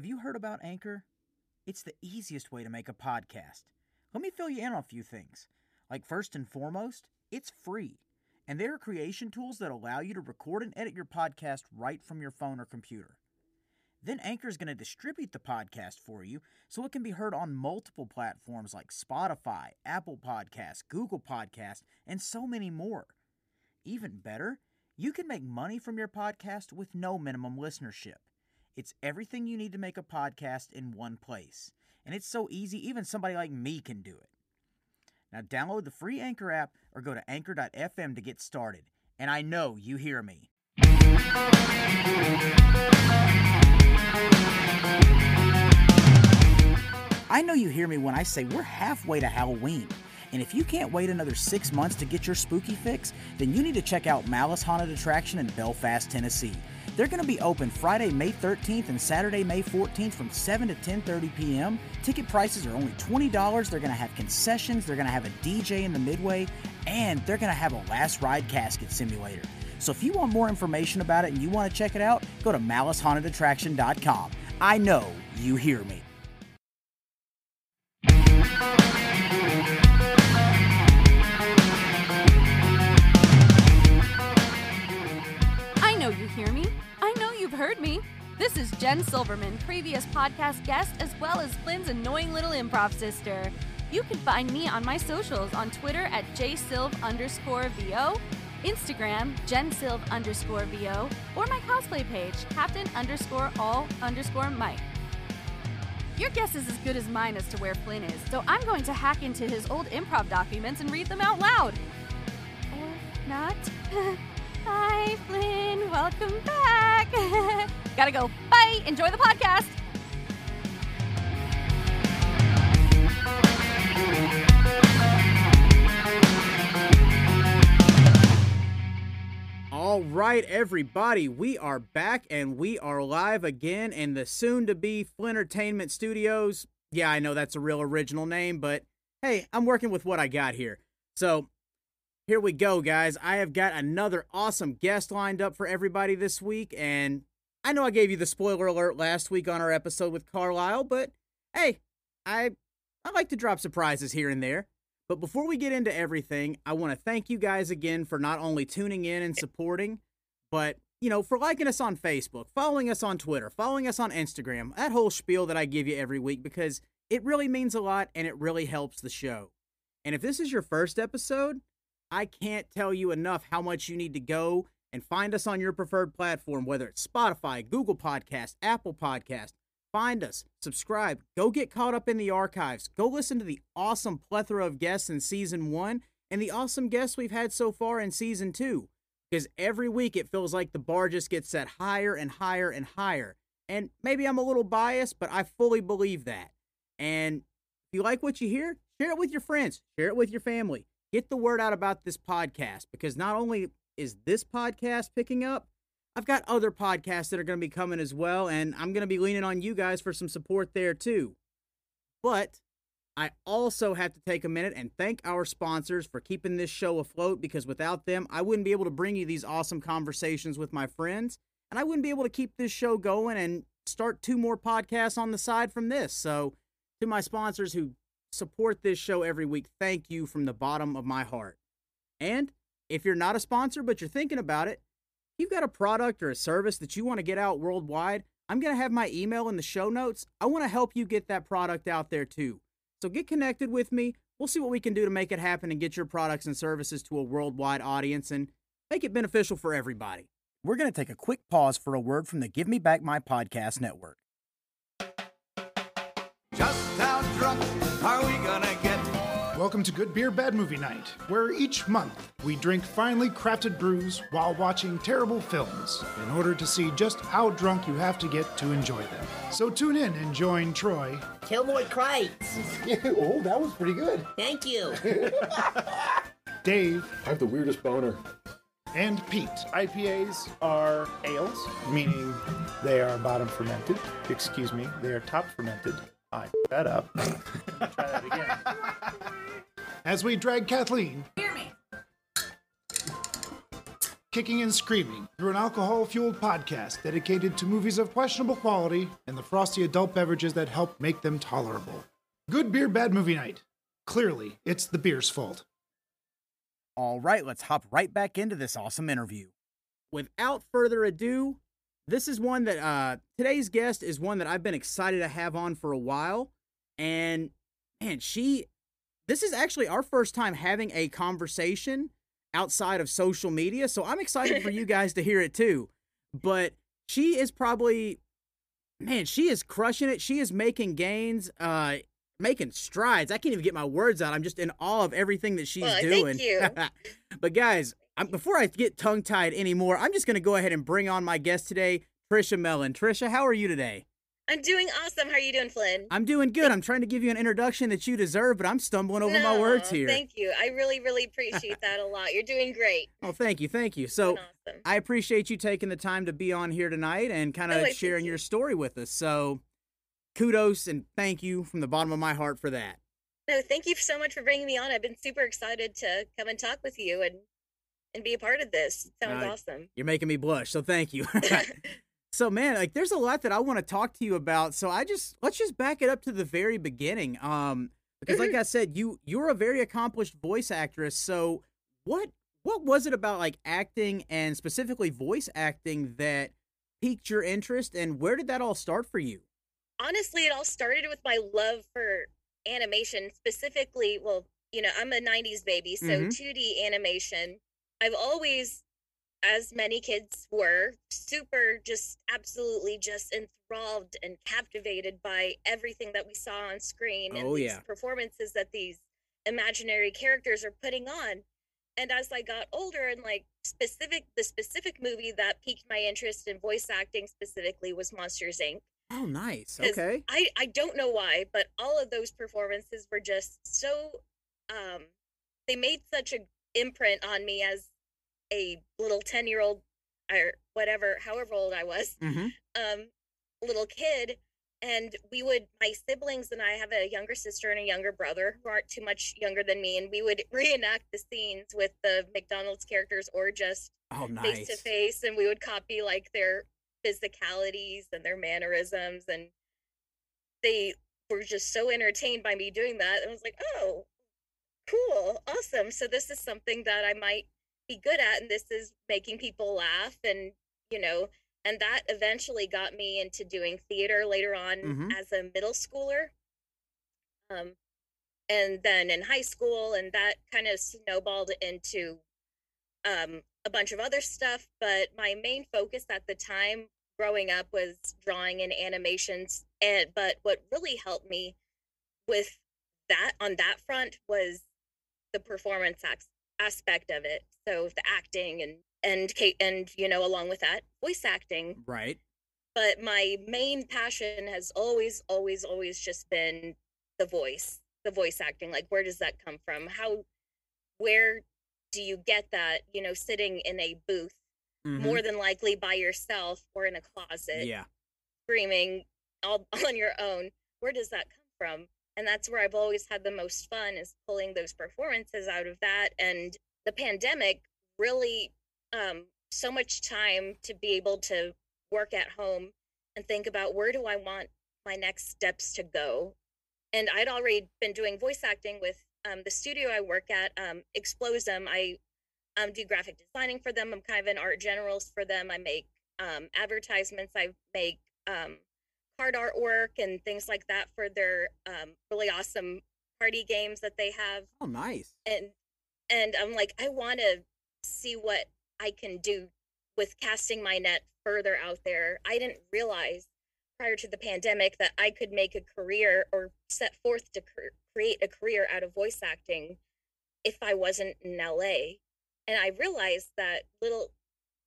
Have you heard about Anchor? It's the easiest way to make a podcast. Let me fill you in on a few things. Like, first and foremost, it's free. And there are creation tools that allow you to record and edit your podcast right from your phone or computer. Then Anchor is going to distribute the podcast for you so it can be heard on multiple platforms like Spotify, Apple Podcasts, Google Podcasts, and so many more. Even better, you can make money from your podcast with no minimum listenership. It's everything you need to make a podcast in one place. And it's so easy, even somebody like me can do it. Now, download the free Anchor app or go to anchor.fm to get started. And I know you hear me. I know you hear me when I say we're halfway to Halloween. And if you can't wait another six months to get your spooky fix, then you need to check out Malice Haunted Attraction in Belfast, Tennessee. They're going to be open Friday, May 13th and Saturday, May 14th from 7 to 10:30 p.m. Ticket prices are only $20. They're going to have concessions, they're going to have a DJ in the midway, and they're going to have a last ride casket simulator. So if you want more information about it and you want to check it out, go to malicehauntedattraction.com. I know you hear me. I know you hear me. Heard me. This is Jen Silverman, previous podcast guest, as well as Flynn's annoying little improv sister. You can find me on my socials on Twitter at jsilv underscore VO, Instagram, jensilv underscore VO, or my cosplay page, Captain underscore all underscore Mike. Your guess is as good as mine as to where Flynn is, so I'm going to hack into his old improv documents and read them out loud. Or not. Hi, Flynn. Welcome back. Gotta go. Bye. Enjoy the podcast. All right, everybody, we are back and we are live again in the soon to be Flintertainment Studios. Yeah, I know that's a real original name, but hey, I'm working with what I got here. So here we go, guys. I have got another awesome guest lined up for everybody this week, and I know I gave you the spoiler alert last week on our episode with Carlisle, but hey, I I like to drop surprises here and there. But before we get into everything, I want to thank you guys again for not only tuning in and supporting, but you know, for liking us on Facebook, following us on Twitter, following us on Instagram, that whole spiel that I give you every week because it really means a lot and it really helps the show. And if this is your first episode, I can't tell you enough how much you need to go and find us on your preferred platform, whether it's Spotify, Google Podcast, Apple Podcast. Find us, subscribe, go get caught up in the archives, go listen to the awesome plethora of guests in season one and the awesome guests we've had so far in season two. Because every week it feels like the bar just gets set higher and higher and higher. And maybe I'm a little biased, but I fully believe that. And if you like what you hear, share it with your friends, share it with your family. Get the word out about this podcast because not only is this podcast picking up, I've got other podcasts that are going to be coming as well, and I'm going to be leaning on you guys for some support there too. But I also have to take a minute and thank our sponsors for keeping this show afloat because without them, I wouldn't be able to bring you these awesome conversations with my friends, and I wouldn't be able to keep this show going and start two more podcasts on the side from this. So, to my sponsors who support this show every week, thank you from the bottom of my heart. And if you're not a sponsor but you're thinking about it, you've got a product or a service that you want to get out worldwide, I'm going to have my email in the show notes. I want to help you get that product out there too. So get connected with me. We'll see what we can do to make it happen and get your products and services to a worldwide audience and make it beneficial for everybody. We're going to take a quick pause for a word from the Give Me Back My Podcast Network. Just how drunk are we gonna get? Welcome to Good Beer Bad Movie Night, where each month we drink finely crafted brews while watching terrible films in order to see just how drunk you have to get to enjoy them. So tune in and join Troy, Kilmore Crites. oh, that was pretty good. Thank you. Dave, I have the weirdest boner. and Pete. IPAs are ales, meaning they are bottom fermented. Excuse me, they are top fermented. I that up. Try that again. As we drag Kathleen, Hear me. kicking and screaming through an alcohol fueled podcast dedicated to movies of questionable quality and the frosty adult beverages that help make them tolerable. Good beer, bad movie night. Clearly, it's the beer's fault. All right, let's hop right back into this awesome interview. Without further ado, this is one that uh today's guest is one that I've been excited to have on for a while. And man, she this is actually our first time having a conversation outside of social media. So I'm excited for you guys to hear it too. But she is probably man, she is crushing it. She is making gains, uh making strides. I can't even get my words out. I'm just in awe of everything that she's Well, doing. thank you. but guys, I'm, before I get tongue tied anymore, I'm just going to go ahead and bring on my guest today, Trisha Mellon. Trisha, how are you today? I'm doing awesome. How are you doing, Flynn? I'm doing good. I'm trying to give you an introduction that you deserve, but I'm stumbling over my words No, here. Thank you. I really, really appreciate that a lot. You're doing great. oh, thank you. Thank you. So, awesome. I appreciate you taking the time to be on here tonight and kind Oh, of thank sharing you. your story with us. So, kudos and thank you from the bottom of my heart for that. No, thank you so much for bringing me on. I've been super excited to come and talk with you and and be a part of this. It sounds Uh, awesome. You're making me blush, so thank you. so man, like there's a lot that I want to talk to you about. So I just let's just back it up to the very beginning. Um because like I said, you you're a very accomplished voice actress. So what what was it about like acting and specifically voice acting that piqued your interest and where did that all start for you? Honestly, it all started with my love for animation, specifically, well, you know, I'm a 90s baby, so Mhm. 2D animation. I've always as many kids were super just absolutely just enthralled and captivated by everything that we saw on screen and Oh, these yeah. performances that these imaginary characters are putting on and as i got older and like specific the specific movie that piqued my interest in voice acting specifically was monsters inc Oh, nice. Okay. I I don't know why, but all of those performances were just so um they made such a imprint on me as a little 10-year-old or whatever, however old I was, Mm-hmm. um little kid and we would my siblings and I have a younger sister and a younger brother who aren't too much younger than me and we would reenact the scenes with the McDonald's characters or just face to face and we would copy like their physicalities and their mannerisms and they were just so entertained by me doing that and I was like oh cool awesome so this is something that I might be good at and this is making people laugh and you know and that eventually got me into doing theater later on Mhm. as a middle schooler um and then in high school and that kind of snowballed into um, a bunch of other stuff, but my main focus at the time growing up was drawing and animations. And but what really helped me with that on that front was the performance aspect of it. So the acting and and Kate and you know along with that voice acting. Right. But my main passion has always always always just been the voice, the voice acting. Like where does that come from? How where do you get that, you know, sitting in a booth Mhm. more than likely by yourself or in a closet Yeah. screaming all on your own where does that come from and that's where i've always had the most fun is pulling those performances out of that and the pandemic really um so much time to be able to work at home and think about where do i want my next steps to go and i'd already been doing voice acting with um, the studio i work at um, Explosm i um, do graphic designing for them. I'm kind of an art generalist for them. I make um, advertisements. I make um, card artwork and things like that for their um, really awesome party games that they have. Oh, nice. And and I'm like, I want to see what I can do with casting my net further out there. I didn't realize prior to the pandemic that I could make a career or set forth to cr- create a career out of voice acting if I wasn't in LA. And I realized that little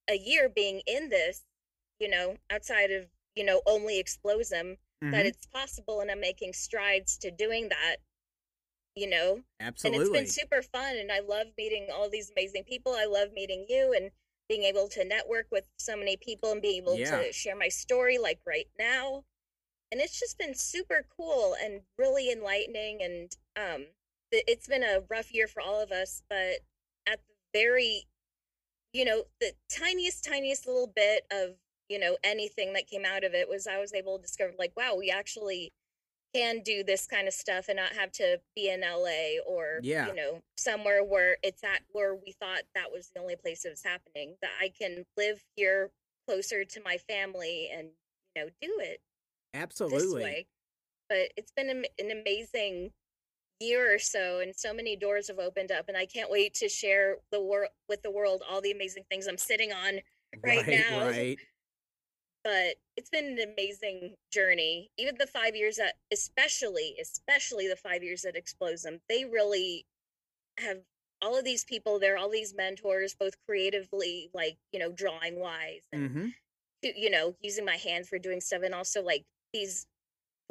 a year being in this, you know, outside of, you know, only Explosm, Mhm. that it's possible and I'm making strides to doing that, you know, Absolutely. and it's been super fun and i love meeting all these amazing people i love meeting you and being able to network with so many people and being able Yeah. to share my story like right now and it's just been super cool and really enlightening and um it's been a rough year for all of us but at the very you know, the tiniest, tiniest little bit of, you know, anything that came out of it was I was able to discover, like, wow, we actually can do this kind of stuff and not have to be in LA or, Yeah. you know, somewhere where it's at where we thought that was the only place it was happening. That I can live here closer to my family and, you know, do it Absolutely. But it's been an amazing year or so, and so many doors have opened up, and I can't wait to share the world with the world all the amazing things I'm sitting on. right now. right. But it's been an amazing journey. Even the five years that, especially, especially the five years at Explosm, they really have all of these people there, all these mentors, both creatively, like you know, drawing wise, and Mm-hmm. to- you know, using my hands for doing stuff, and also like these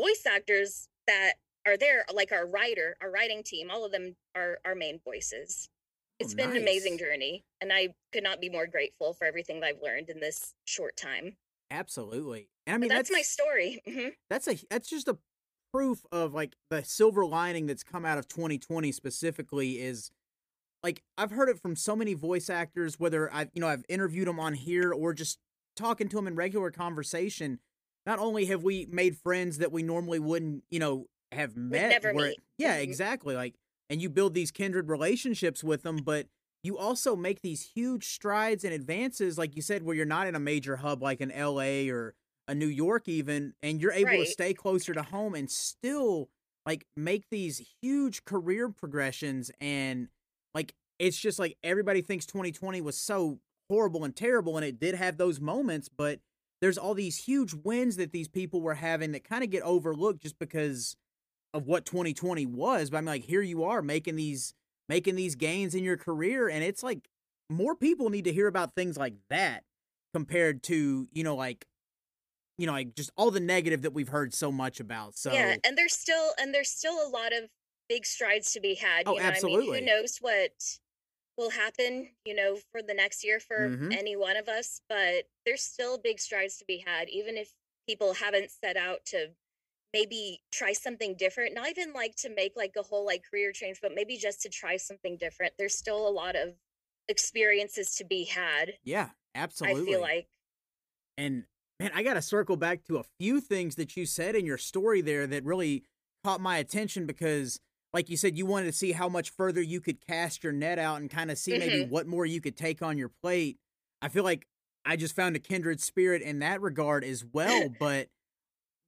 voice actors that are there, like our writer, our writing team, all of them are our main voices. It's Oh, been an amazing journey, and I could not be more grateful for everything that I've learned in this short time. Absolutely. And I mean, that's, my story. hmm that's a that's just a proof of like the silver lining that's come out of 2020 specifically is like I've heard it from so many voice actors whether I've you know I've interviewed them on here or just talking to them in regular conversation not only have we made friends that we normally wouldn't you know have met never where- meet. yeah Mhm. exactly like and you build these kindred relationships with them but you also make these huge strides and advances like you said where you're not in a major hub like in LA or a New York even and you're able to stay closer to home and still like make these huge career progressions and like it's just like everybody thinks 2020 was so horrible and terrible and it did have those moments but there's all these huge wins that these people were having that kind of get overlooked just because of what 2020 was but I'm like here you are making these making these gains in your career and it's like more people need to hear about things like that compared to you know like you know like just all the negative that we've heard so much about so Yeah, and there's still and there's still a lot of big strides to be had. Oh, you know, I absolutely. mean, who knows what will happen, you know, for the next year for Mhm. any one of us, but there's still big strides to be had, even if people haven't set out to maybe try something different. Not even like to make like a whole like career change, but maybe just to try something different. There's still a lot of experiences to be had. yeah absolutely I feel like And man, I got to circle back to a few things that you said in your story there that really caught my attention because, like you said, you wanted to see how much further you could cast your net out and kind of see maybe Mhm. what more you could take on your plate. I feel like I just found a kindred spirit in that regard as well. but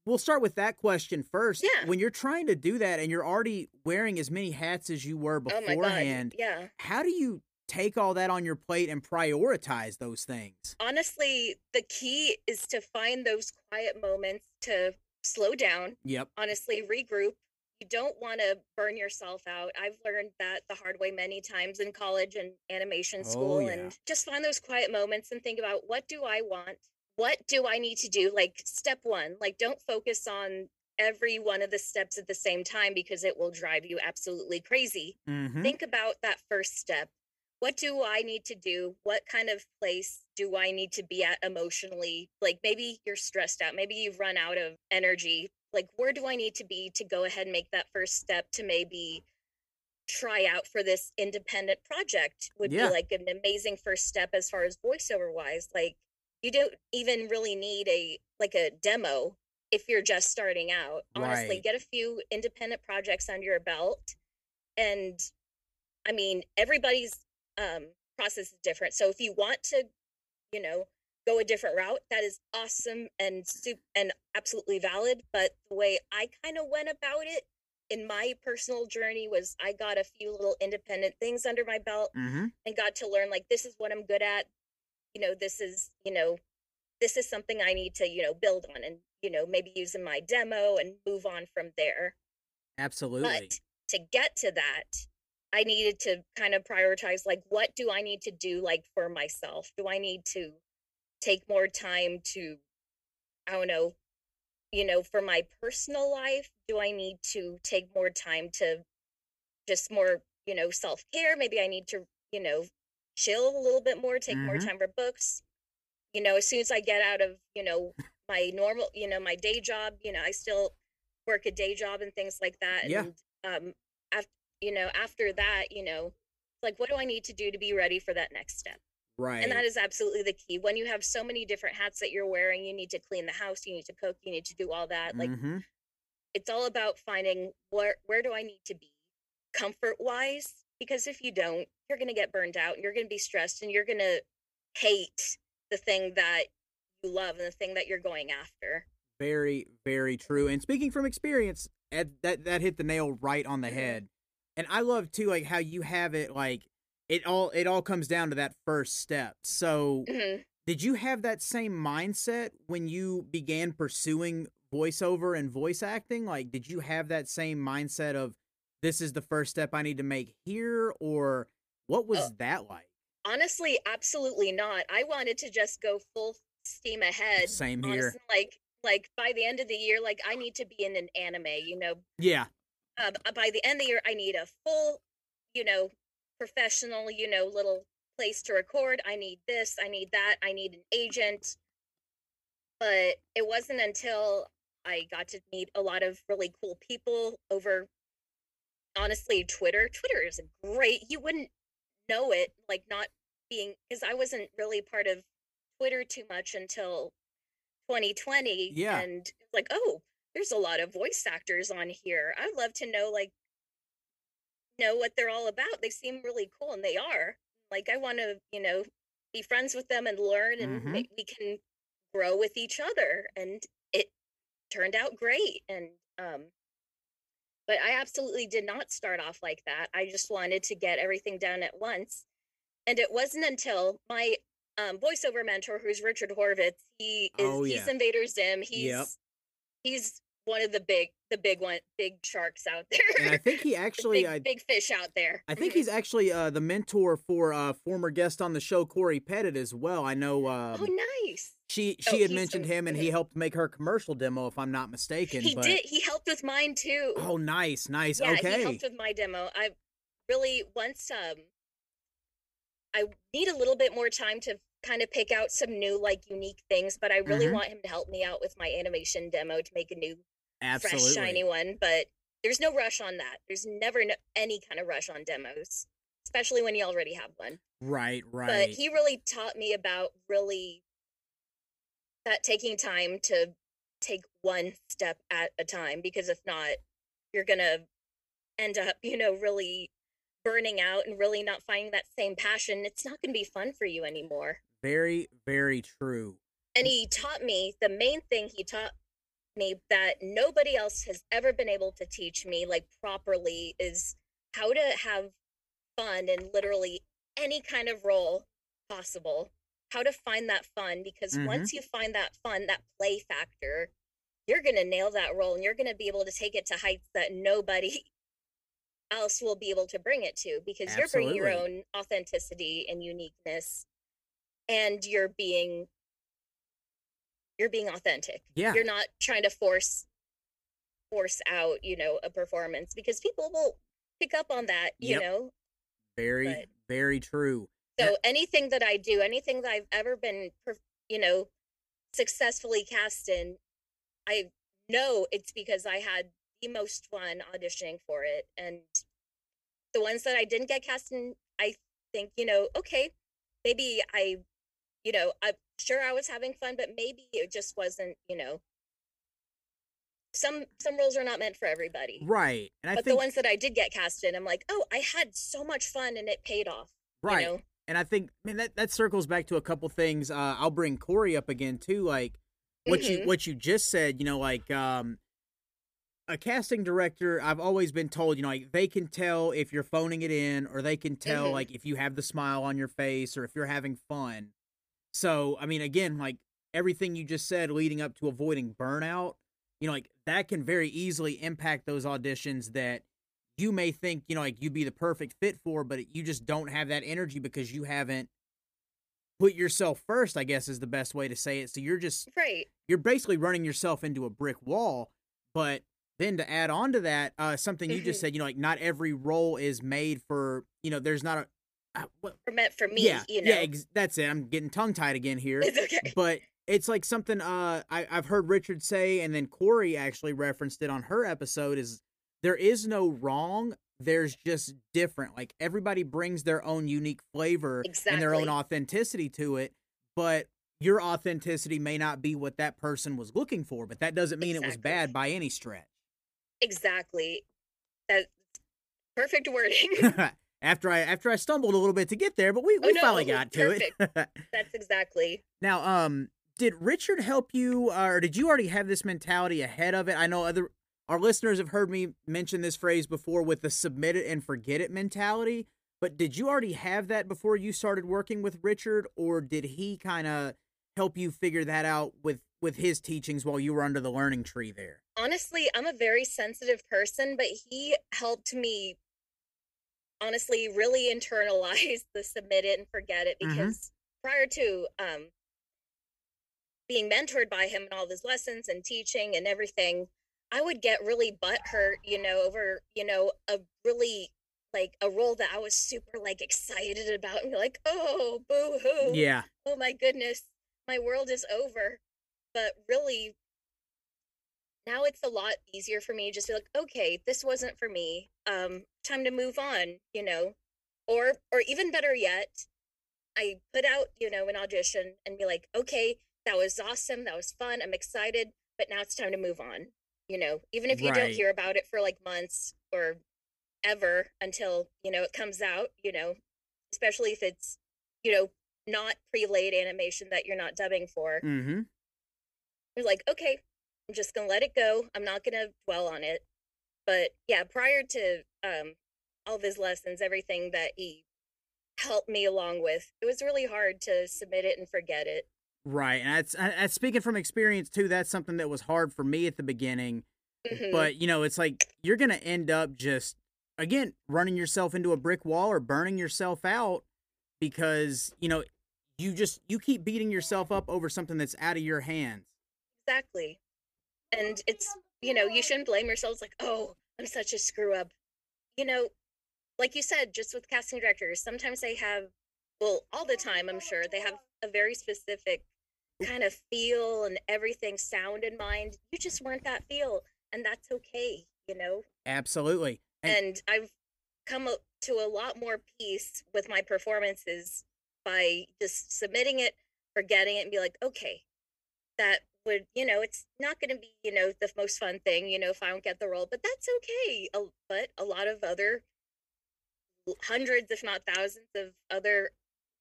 we'll start with that question first. Yeah. When you're trying to do that and you're already wearing as many hats as you were oh beforehand, yeah. how do you take all that on your plate and prioritize those things? honestly, the key is to find those quiet moments to slow down, Yep. honestly, regroup. You don't want to burn yourself out. I've learned that the hard way many times in college and animation Oh, school. yeah. And just find those quiet moments and think about what do I want? What do I need to do? Like, step one, like, don't focus on every one of the steps at the same time because it will drive you absolutely crazy. Mm-hmm. think about that first step. What do i need to do? What kind of place do i need to be at emotionally? Like maybe you're stressed out. Maybe you've run out of energy. Like where do i need to be to go ahead and make that first step to maybe try out for this independent project would Yeah. be like an amazing first step as far as voiceover wise like you don't even really need a like a demo if you're just starting out honestly Right. get a few independent projects under your belt and i mean everybody's um process is different so if you want to you know go a different route that is awesome and soup and absolutely valid but the way i kind of went about it in my personal journey was i got a few little independent things under my belt Mm-hmm. and got to learn like this is what I'm good at. You know, this is, you know, this is something I need to, you know, build on and, you know, maybe use in my demo and move on from there. Absolutely. But to get to that, I needed to kind of prioritize like what do I need to do like for myself? Do I need to take more time to I don't know, you know, for my personal life, do I need to take more time to just more, you know, self-care? Maybe I need to, you know, chill a little bit more, take more Mhm. time for books. You know, as soon as I get out of, you know, my normal, you know, my day job, you know, I still work a day job and things like that. Yeah. And um after you know, after that, you know, like what do I need to do to be ready for that next step? Right. And that is absolutely the key. When you have so many different hats that you're wearing, you need to clean the house, you need to cook, you need to do all that. Like Mhm. it's all about finding where where do I need to be comfort wise because if you don't, you're going to get burned out and you're going to be stressed and you're going to hate the thing that you love and the thing that you're going after. Very, very true. And speaking from experience, Ed, that that hit the nail right on the Mhm. head. And I love too, like how you have it, like it all it all comes down to that first step. So, Mhm. did you have that same mindset when you began pursuing voiceover and voice acting? Like, did you have that same mindset of this is the first step I need to make here, or what was Oh. that like? Honestly, absolutely not. I wanted to just go full steam ahead. Same here. Honestly, like like by the end of the year, like I need to be in an anime. You know, Yeah, uh, by the end of the year, I need a full, you know, professional, you know, little place to record. I need this. I need that. I need an agent. But it wasn't until I got to meet a lot of really cool people over, honestly, Twitter. Twitter is a great. You wouldn't know it, like not being because I wasn't really part of Twitter too much until 2020. Yeah. and like, oh, there's a lot of voice actors on here. I'd love to know, like, know what they're all about. They seem really cool, and they are. Like, I want to, you know, be friends with them and learn, and Mhm. ma- we can grow with each other. And it turned out great. And um, but I absolutely did not start off like that. I just wanted to get everything done at once, and it wasn't until my um, voiceover mentor, who's Richard Horvitz, he is Oh, he's yeah. Invader Zim. He's Yep. he's one of the big the big one big sharks out there. and I think he actually, big, big fish out there. I think Mhm. he's actually uh, the mentor for uh, former guest on the show, Corey Pettit, as well. I know um, oh nice. she Oh, she had mentioned so him, and he helped make her commercial demo, if I'm not mistaken. He but did. He helped with mine too. oh, nice, nice. yeah, he helped with my demo. I really once um I need a little bit more time to kind of pick out some new like unique things, but I really Mhm. want him to help me out with my animation demo to make a new absolutely. fresh shiny one, but there's no rush on that. There's never no, any kind of rush on demos, especially when you already have one. Right, right. But he really taught me about really that taking time to take one step at a time because if not, you're going to end up, you know, really burning out and really not finding that same passion. It's not going to be fun for you anymore. very, very true. And he taught me the main thing he taught me that nobody else has ever been able to teach me like properly is how to have fun in literally any kind of role possible. How to find that fun because Mhm. once you find that fun, that play factor, you're going to nail that role and you're going to be able to take it to heights that nobody else will be able to bring it to because you're bringing your own authenticity and uniqueness and you're being you're being authentic. Yeah. You're not trying to force force out, you know, a performance because people will pick up on that, you Yep. know. Very, But- very true. So anything that I do, anything that I've ever been, you know, successfully cast in, I know it's because I had the most fun auditioning for it. And the ones that I didn't get cast in, I think, you know, okay, maybe I, you know, I'm sure I was having fun, but maybe it just wasn't, you know, some some roles are not meant for everybody. Right, and I but think the ones that I did get cast in, I'm like, oh, I had so much fun and it paid off. right. You know? and I think man that that circles back to a couple things. Uh, I'll bring Corey up again too, like what you Mhm. what you just said. You know, like um, a casting director. I've always been told, you know, like they can tell if you're phoning it in, or they can tell Mhm. like if you have the smile on your face, or if you're having fun. So I mean, again, like everything you just said, leading up to avoiding burnout. You know, like that can very easily impact those auditions that you may think you know like you'd be the perfect fit for but you just don't have that energy because you haven't put yourself first i guess is the best way to say it so you're just Right. you're basically running yourself into a brick wall but then to add on to that uh something you just Mhm. said you know like not every role is made for you know there's not a uh, meant for me, yeah you know. yeah ex- that's it i'm getting tongue tied again here It's okay. but it's like something uh I, I've heard Richard say, and then Corey actually referenced it on her episode. Is there is no wrong. There's just different. Like everybody brings their own unique flavor and their own authenticity to it, but your authenticity may not be what that person was looking for, but that doesn't mean it was bad by any stretch. Exactly. That perfect wording. after I after I stumbled a little bit to get there, but we, we Oh, no, finally got to it. That's exactly. now, um, did Richard help you, uh, or did you already have this mentality ahead of it? I know other our listeners have heard me mention this phrase before with the submit it and forget it mentality. But did you already have that before you started working with Richard, or did he kind of help you figure that out with with his teachings while you were under the learning tree there? honestly, I'm a very sensitive person, but he helped me honestly really internalize the submit it and forget it Mhm. because prior to um being mentored by him and all of his lessons and teaching and everything, I would get really butt hurt, you know, over, you know, a really like a role that I was super like excited about and be like, oh, boo hoo Yeah, oh my goodness, my world is over. But really, now it's a lot easier for me just to like, okay, this wasn't for me. Um, time to move on, you know. Or or even better yet, I put out, you know, an audition and be like, okay, that was awesome, that was fun, I'm excited, but now it's time to move on. You know, even if you don't hear about it for like months or ever until, you know, it comes out, you know, especially if it's, you know, not pre-laid animation that you're not dubbing for. mm-hmm. You're like, okay, I'm just gonna let it go. I'm not gonna dwell on it. But yeah, prior to um all of his lessons, everything that he helped me along with, it was really hard to submit it and forget it. Right, and that's, I- I- speaking from experience too. That's something that was hard for me at the beginning. Mhm. But you know, it's like you're gonna end up just again running yourself into a brick wall or burning yourself out because you know you just you keep beating yourself up over something that's out of your hands. exactly. And it's you know, you shouldn't blame yourselves like, oh, I'm such a screw up. You know, like you said, just with casting directors, sometimes they have well, all the time, I'm sure, they have a very specific kind of feel and everything sound in mind. You just weren't that feel, and that's okay, you know? Absolutely. And, And I've come up to a lot more peace with my performances by just submitting it, forgetting it, and be like, okay, that would, you know, it's not going to be, you know, the most fun thing, you know, if I don't get the role, but that's okay. A- But a lot of other hundreds, if not thousands, of other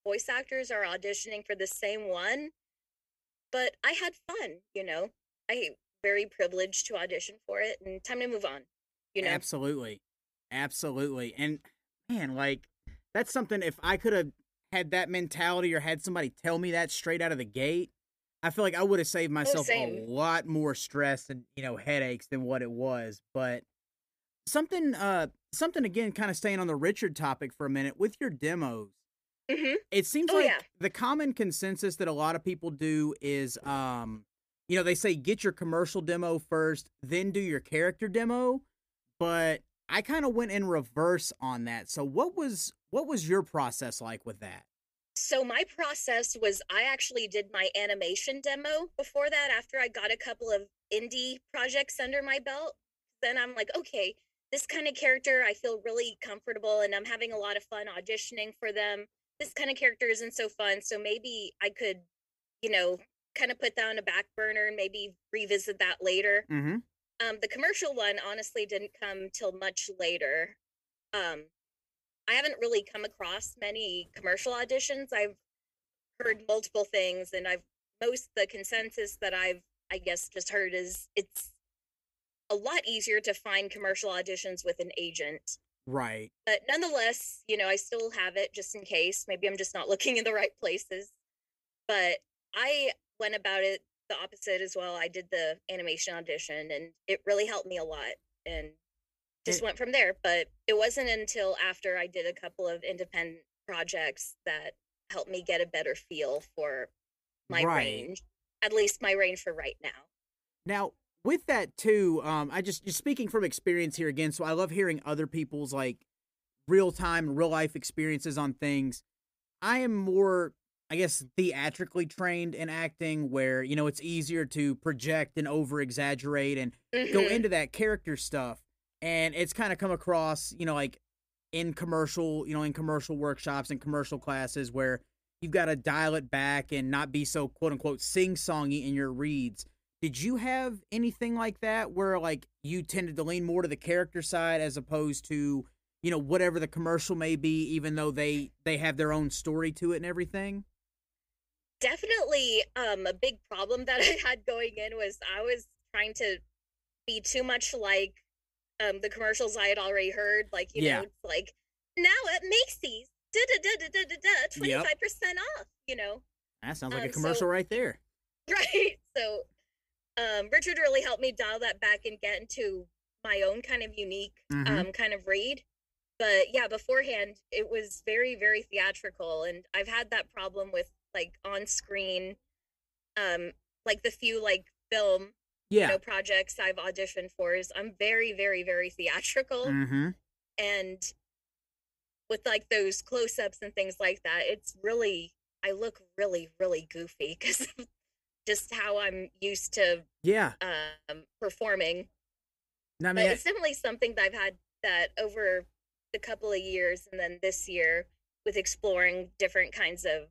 voice actors are auditioning for the same one. But I had fun, you know. I very privileged to audition for it, and time to move on. You know, absolutely, absolutely. And man, like that's something. If I could have had that mentality or had somebody tell me that straight out of the gate, I feel like I would have saved myself a lot more stress and you know headaches than what it was. But something, uh, something again, kind of staying on the Richard topic for a minute with your demos. hmm It seems Oh, like yeah. the common consensus that a lot of people do is, um, you know, they say get your commercial demo first, then do your character demo. But I kind of went in reverse on that. So what was what was your process like with that? So my process was I actually did my animation demo before that after I got a couple of indie projects under my belt. Then I'm like, okay, this kind of character I feel really comfortable and I'm having a lot of fun auditioning for them. This kind of character isn't so fun, so maybe I could, you know, kind of put that on a back burner and maybe revisit that later. Mm-hmm. Um, the commercial one honestly didn't come till much later. Um, I haven't really come across many commercial auditions. I've heard multiple things, and I've most the consensus that I've I guess just heard is it's a lot easier to find commercial auditions with an agent. Right. But nonetheless, you know, I still have it just in case. Maybe I'm just not looking in the right places. But I went about it the opposite as well. I did the animation audition and it really helped me a lot and just It- went from there. But it wasn't until after I did a couple of independent projects that helped me get a better feel for my Right. range. At least my range for right now. Now, with that too, um, I just just speaking from experience here again. So I love hearing other people's like real time, real life experiences on things. I am more, I guess, theatrically trained in acting, where you know it's easier to project and over exaggerate and go Mhm. into that character stuff. And it's kind of come across, you know, like in commercial, you know, in commercial workshops and commercial classes where you've got to dial it back and not be so quote unquote sing songy in your reads. Did you have anything like that where like you tended to lean more to the character side as opposed to, you know, whatever the commercial may be, even though they they have their own story to it and everything? Definitely um a big problem that I had going in was I was trying to be too much like um the commercials I had already heard. Like, you Yeah. know, like now at Macy's, da da da da da da twenty five percent off, you know. That sounds like Um, a so- commercial right there. Right. So um Richard really helped me dial that back and get into my own kind of unique Mhm. um kind of read. But yeah, beforehand it was very, very theatrical and I've had that problem with like on screen um like the few like film you Yeah. know projects I've auditioned for is I'm very, very, very theatrical Mm-hmm. and with like those close-ups and things like that it's really i look really really goofy because just how i'm used to Yeah. um performing No, I but mean, it's definitely something that i've had that over the couple of years and then this year with exploring different kinds of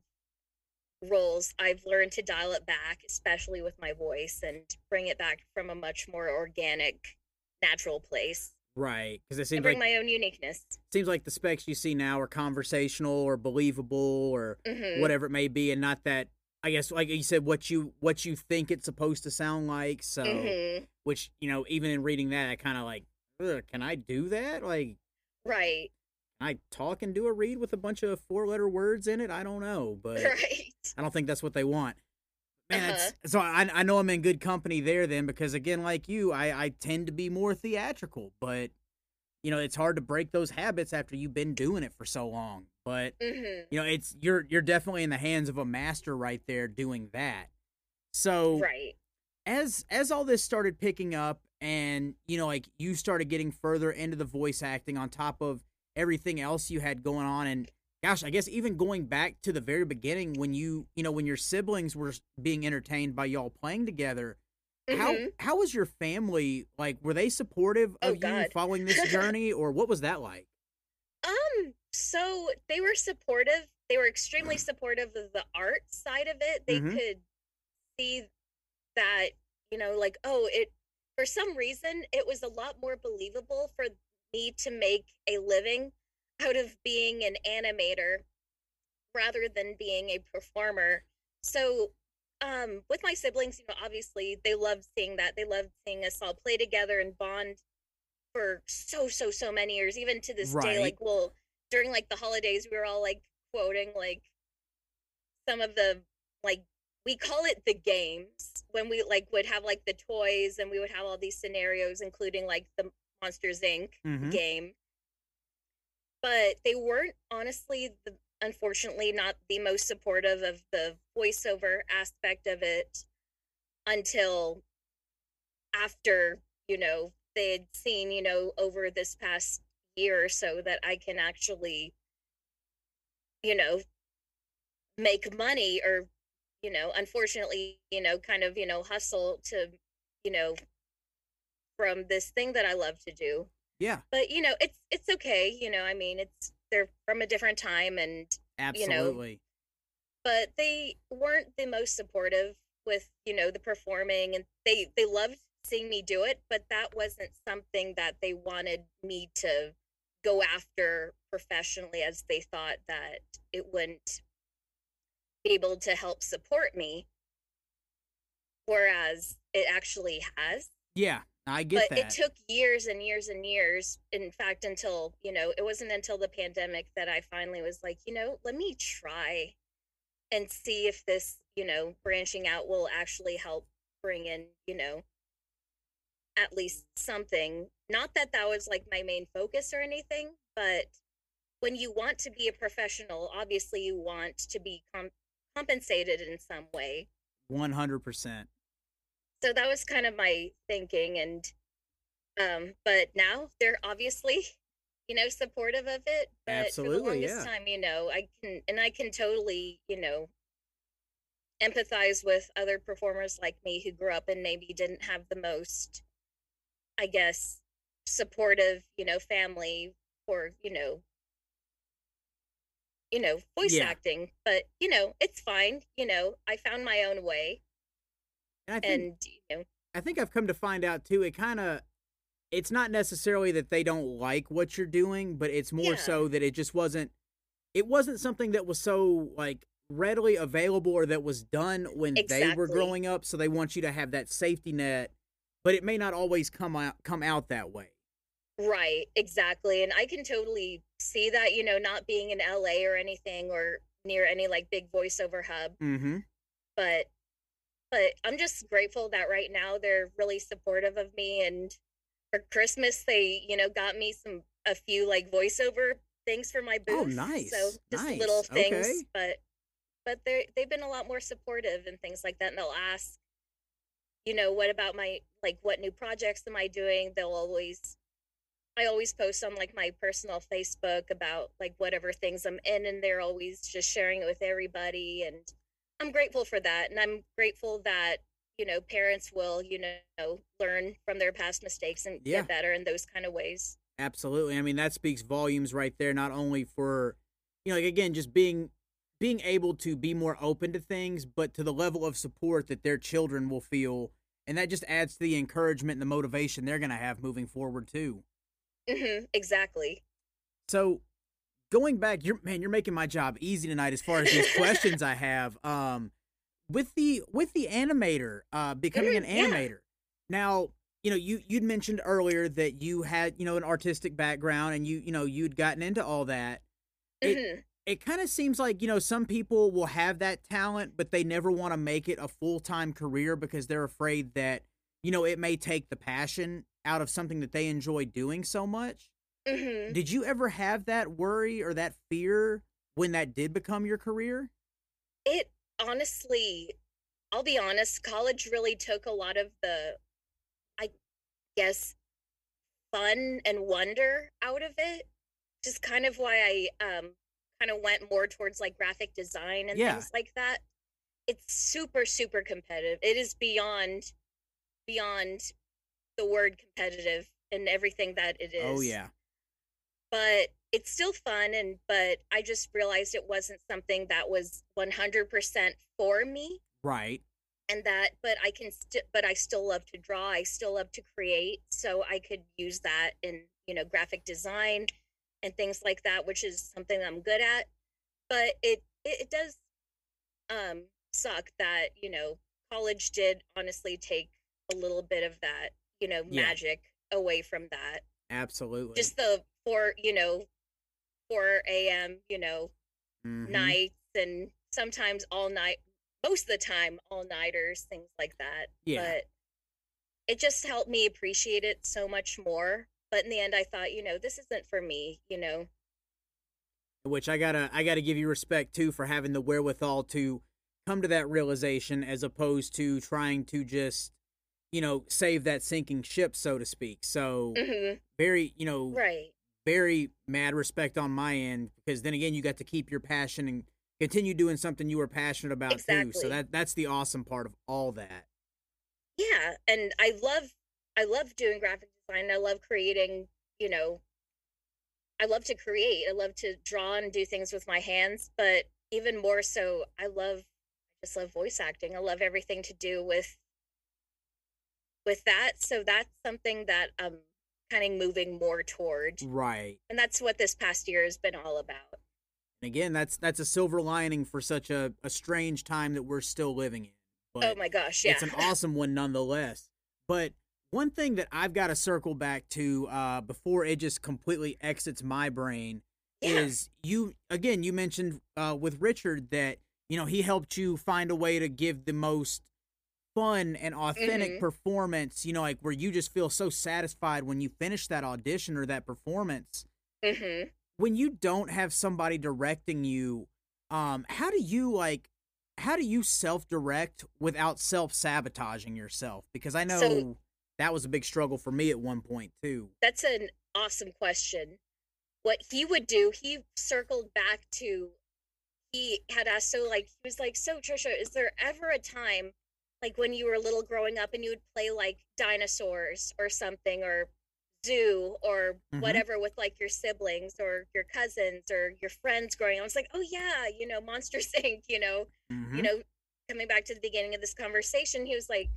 roles i've learned to dial it back especially with my voice and bring it back from a much more organic natural place right. Because it seems bring like my own uniqueness seems like the specs you see now are conversational or believable or Mhm. whatever it may be, and not that I guess like you said what you what you think it's supposed to sound like. So, Mhm. which you know, even in reading that, I kind of like, can I do that? Like, Right. I talk and do a read with a bunch of four letter words in it? I don't know, but Right. I don't think that's what they want. Man, Uh-huh. so I I know I'm in good company there then because again, like you, I I tend to be more theatrical, but you know it's hard to break those habits after you've been doing it for so long. But hmm you know it's you're you're definitely in the hands of a master right there doing that. So Right. as as all this started picking up and you know like you started getting further into the voice acting on top of everything else you had going on and gosh i guess even going back to the very beginning when you you know when your siblings were being entertained by y'all playing together how Mhm. how was your family like were they supportive Oh, of you God. following this journey or what was that like Um, so they were supportive. They were extremely supportive of the art side of it. They Mhm. could see that, you know, like, oh, it for some reason it was a lot more believable for me to make a living out of being an animator rather than being a performer. So um with my siblings, you know, obviously they loved seeing that. They loved seeing us all play together and bond for so so so many years even to this Right. day like well during like the holidays we were all like quoting like some of the like we call it the games when we like would have like the toys and we would have all these scenarios including like the monsters inc Mhm. game but they weren't honestly the, unfortunately not the most supportive of the voiceover aspect of it until after you know they had seen you know over this past year or so that i can actually you know make money or you know unfortunately you know kind of you know hustle to you know from this thing that i love to do yeah. But you know it's it's okay you know i mean it's they're from a different time and you know, absolutely. but they weren't the most supportive with you know the performing and they they loved seeing me do it but that wasn't something that they wanted me to go after professionally as they thought that it wouldn't be able to help support me. Whereas it actually has. Yeah i get it. but that. it took years and years and years in fact until you know it wasn't until the pandemic that i finally was like you know let me try and see if this you know branching out will actually help bring in you know at least something. Not that that was like my main focus or anything but when you want to be a professional obviously you want to be com- compensated in some way. 100% so that was kind of my thinking and um but now they're obviously you know supportive of it but for Absolutely, the longest yeah. time you know i can and i can totally you know empathize with other performers like me who grew up and maybe didn't have the most i guess supportive, you know, family for, you know, you know, voice Yeah. acting. But, you know, it's fine. You know, I found my own way And I think and, you know, I think I've come to find out too. It kind of, it's not necessarily that they don't like what you're doing, but it's more Yeah. so that it just wasn't. It wasn't something that was so like readily available or that was done when they were growing up. So they want you to have that safety net, but it may not always come out come out that way. Right, exactly. And I can totally see that, you know, not being in LA or anything or near any like big voiceover hub, Mm-hmm. but but I'm just grateful that right now they're really supportive of me and for Christmas they, you know, got me some a few like voiceover things for my booth. Oh, booth. nice, So just nice, little things, okay. but but they they've been a lot more supportive and things like that and they'll ask you know, what about my like what new projects am I doing? They'll always I always post on like my personal Facebook about like whatever things I'm in and they're always just sharing it with everybody and I'm grateful for that and I'm grateful that you know parents will you know learn from their past mistakes and Yeah. get better in those kind of ways. Absolutely. I mean, that speaks volumes right there, not only for, you know, like again, just being being able to be more open to things, but to the level of support that their children will feel. And that just adds to the encouragement and the motivation they're going to have moving forward too. Mm-hmm, exactly. So, going back, you're man, you're making my job easy tonight as far as these questions I have. Um, with the with the animator, uh, becoming an Mhm, yeah. animator. Now, you know, you you'd mentioned earlier that you had you know an artistic background and you you know you'd gotten into all that. It- hmm It kind of seems like you know some people will have that talent, but they never want to make it a full time career because they're afraid that you know it may take the passion out of something that they enjoy doing so much. Hmm Did you ever have that worry or that fear when that did become your career? It honestly, I'll be honest, college really took a lot of the, I guess, fun and wonder out of it. Just kind of why I um kind of went more towards like graphic design and Yeah. things like that. It's super, super competitive. It is beyond beyond the word competitive and everything that it is Oh yeah. But it's still fun and but i just realized it wasn't something that was 100% for me Right. and that but i can st- but i still love to draw i still love to create so i could use that in you know graphic design and things like that which is something i'm good at but it it, it does um suck that you know college did honestly take a little bit of that you know Yeah. magic away from that Absolutely. just the four you know 4 a.m you know Mhm. nights and sometimes all night most of the time all nighters things like that Yeah. but it just helped me appreciate it so much more but in the end i thought you know this isn't for me you know Which I gotta I gotta give you respect too for having the wherewithal to come to that realization as opposed to trying to just you know save that sinking ship so to speak. So hmm very you know right very mad respect on my end because then again you got to keep your passion and continue doing something you were passionate about too. So that that's the awesome part of all that. yeah and i love i love doing graphic design i love creating you know i love to create i love to draw and do things with my hands but even more so i love i just love voice acting i love everything to do with with that so that's something that i'm kind of moving more toward Right. and that's what this past year has been all about And again, that's that's a silver lining for such a, a strange time that we're still living in. But oh my gosh yeah it's an awesome one nonetheless. But one thing that I've got to circle back to uh, before it just completely exits my brain Yeah. is you again. You mentioned uh, with Richard that you know he helped you find a way to give the most fun and authentic Mhm. performance. You know, like where you just feel so satisfied when you finish that audition or that performance hmm when you don't have somebody directing you um how do you like how do you self-direct without self-sabotaging yourself because i know So- that was a big struggle for me at one point too That's an awesome question. What he would do, he circled back to he had asked so like he was like, So Trisha, is there ever a time like when you were little growing up and you would play like dinosaurs or something or zoo or Mhm. whatever with like your siblings or your cousins or your friends growing up. I was like, oh yeah, you know, Monster Inc., you know, Mhm. you know, coming back to the beginning of this conversation, he was like,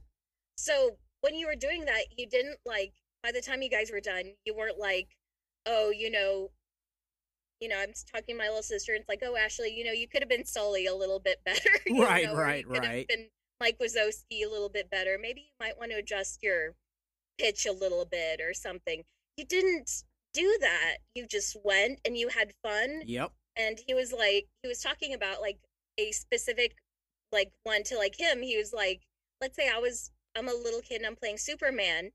so when you were doing that, you didn't like, by the time you guys were done, you weren't like, oh, you know, you know, I'm talking to my little sister, and it's like, oh, Ashley, you know, you could have been Sully a little bit better. Right, know, right, you could have right. Been Mike Wazowski a little bit better. Maybe you might want to adjust your pitch a little bit or something. You didn't do that. You just went and you had fun Yep. and he was like he was talking about like a specific like one to like him he was like let's say i was i'm a little kid and i'm playing superman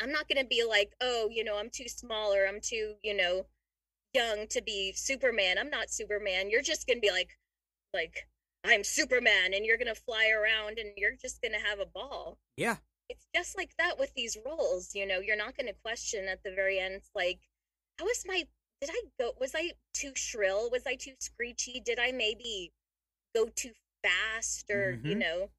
i'm not going to be like oh you know i'm too small or i'm too you know young to be superman i'm not superman you're just going to be like like i'm superman and you're going to fly around and you're just going to have a ball Yeah. it's just like that with these roles you know you're not going to question at the very end like how was my did i go was i too shrill was i too screechy did i maybe go too fast or you Mhm. know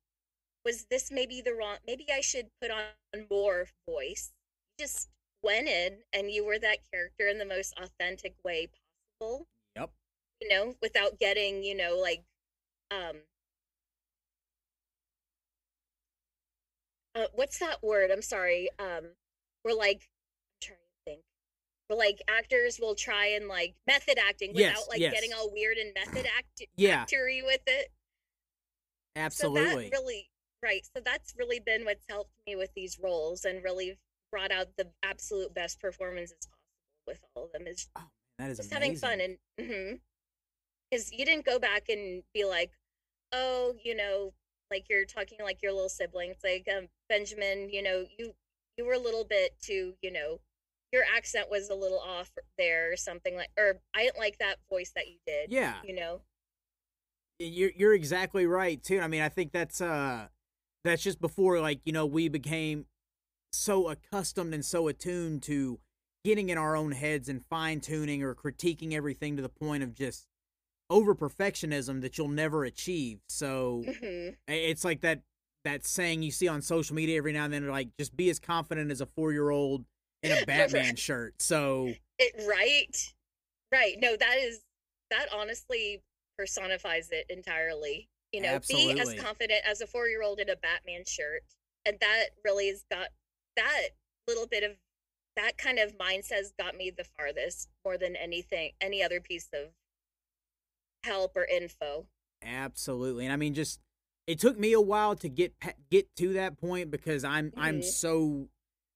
was this maybe the wrong maybe i should put on more voice just went in and you were that character in the most authentic way possible Yep. you know without getting you know like um uh, what's that word i'm sorry um we're like i'm trying to think we're like actors will try and like method acting without Yes, like yes. getting all weird and method act Yeah. actory with it Absolutely. so that really right so that's really been what's helped me with these roles and really brought out the absolute best performances possible with all of them is that is just amazing. having fun and because you didn't go back and be like oh you know like you're talking like your little siblings like um, benjamin you know you you were a little bit too you know your accent was a little off there or something like or i didn't like that voice that you did Yeah. you know you're you're exactly right too. I mean, I think that's uh that's just before like, you know, we became so accustomed and so attuned to getting in our own heads and fine tuning or critiquing everything to the point of just over perfectionism that you'll never achieve. So hmm it's like that that saying you see on social media every now and then like just be as confident as a 4-year-old in a Batman shirt. So it right? Right. No that is that honestly personifies it entirely. You know be as confident as a four year old in a batman shirt and that really has got that little bit of that kind of mindset has got me the farthest more than anything any other piece of help or info Absolutely, and I mean, just it took me a while to get get to that point because I'm I'm Mhm. so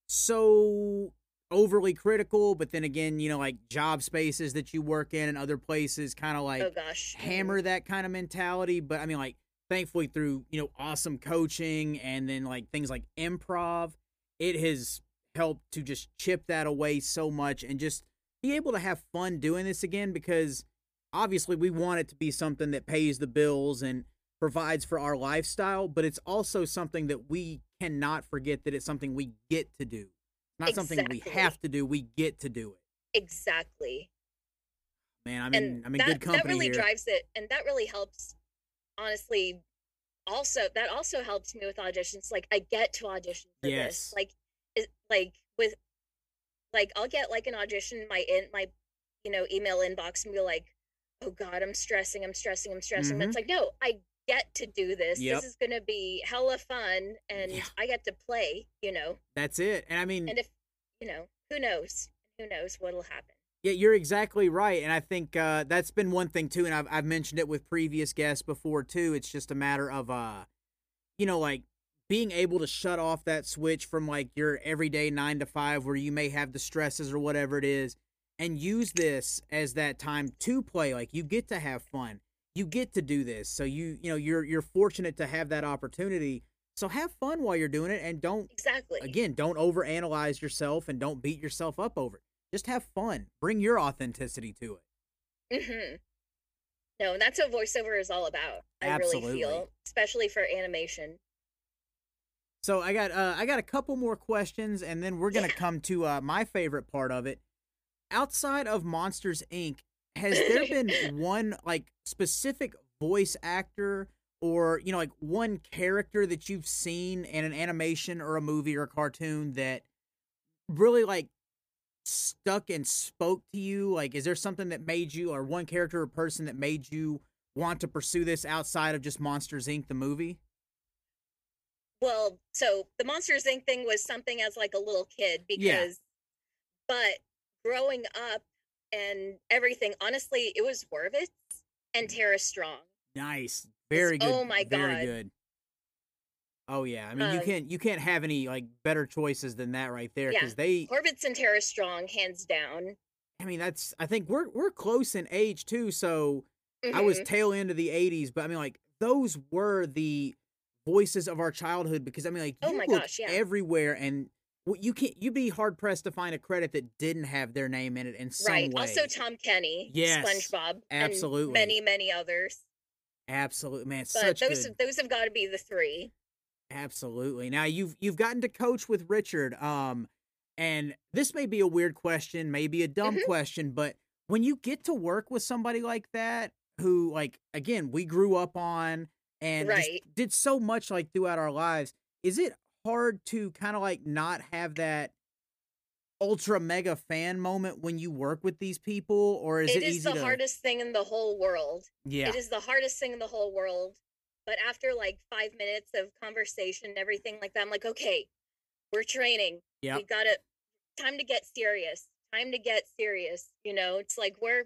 so overly critical. But then again, you know, like job spaces that you work in and other places, kind of like oh gosh Mhm. hammer that kind of mentality. But I mean, like thankfully through you know awesome coaching and then like things like improv, it has helped to just chip that away so much and just be able to have fun doing this again because obviously we want it to be something that pays the bills and provides for our lifestyle, but it's also something that we cannot forget that it's something we get to do. Not something we have to do, we get to do it. exactly Man, I'm in I'm in that, good company that really here. drives it and that really helps honestly also that also helps me with auditions like i get to audition for Yes. this like it, like with like i'll get like an audition in my in my you know email inbox and be like oh god i'm stressing i'm stressing i'm stressing but it's like no i get to do this Mm-hmm. Yep. this is gonna be hella fun and Yeah. i get to play you know That's it. And I mean and if you know who knows who knows what'll happen Yeah, you're exactly right, and I think uh, that's been one thing too. And I've I've mentioned it with previous guests before too. It's just a matter of uh, you know, like being able to shut off that switch from like your everyday nine to five, where you may have the stresses or whatever it is, and use this as that time to play. Like you get to have fun, you get to do this. So you you know you're you're fortunate to have that opportunity. So have fun while you're doing it, and don't exactly again, don't overanalyze yourself and don't beat yourself up over it. Just have fun. Bring your authenticity to it. hmm No, and that's what voiceover is all about. I really feel, especially for animation. So I got uh, I got a couple more questions, and then we're gonna Yeah. come to uh, my favorite part of it. Outside of Monsters Inc., has there been one like specific voice actor or you know like one character that you've seen in an animation or a movie or a cartoon that really like stuck and spoke to you? Like, is there something that made you, or one character or person that made you want to pursue this outside of just Monsters Inc. the movie? Well, so the Monsters Inc. thing was something as like a little kid because, Yeah. but growing up and everything, honestly, it was Horvitz and Tara Strong. Nice, very good. oh my very God. Very good. Oh yeah, I mean you Um, can't you can't have any like better choices than that right there Yeah. because they. Horvitz and Tara Strong, hands down. I mean that's I think we're we're close in age too, so I was Mhm. tail end of the '80s, but I mean like those were the voices of our childhood because I mean like Oh you my look gosh, yeah. everywhere and well, you can't you'd be hard pressed to find a credit that didn't have their name in it in some right. way. Also, Tom Kenny, Yes, SpongeBob, absolutely. and many, many others. Absolutely, man, But such those good. those have got to be the three. Absolutely. Now you've you've gotten to coach with Richard, um, and this may be a weird question, maybe a dumb Mhm. question, but when you get to work with somebody like that, who like again we grew up on and Right. did so much like throughout our lives, is it hard to kind of like not have that ultra mega fan moment when you work with these people, or is it, it is easy the to? hardest thing in the whole world. yeah, It is the hardest thing in the whole world. But after like five minutes of conversation and everything like that, I'm like, okay, we're training. yeah We got to time to get serious. Time to get serious. You know, it's like we're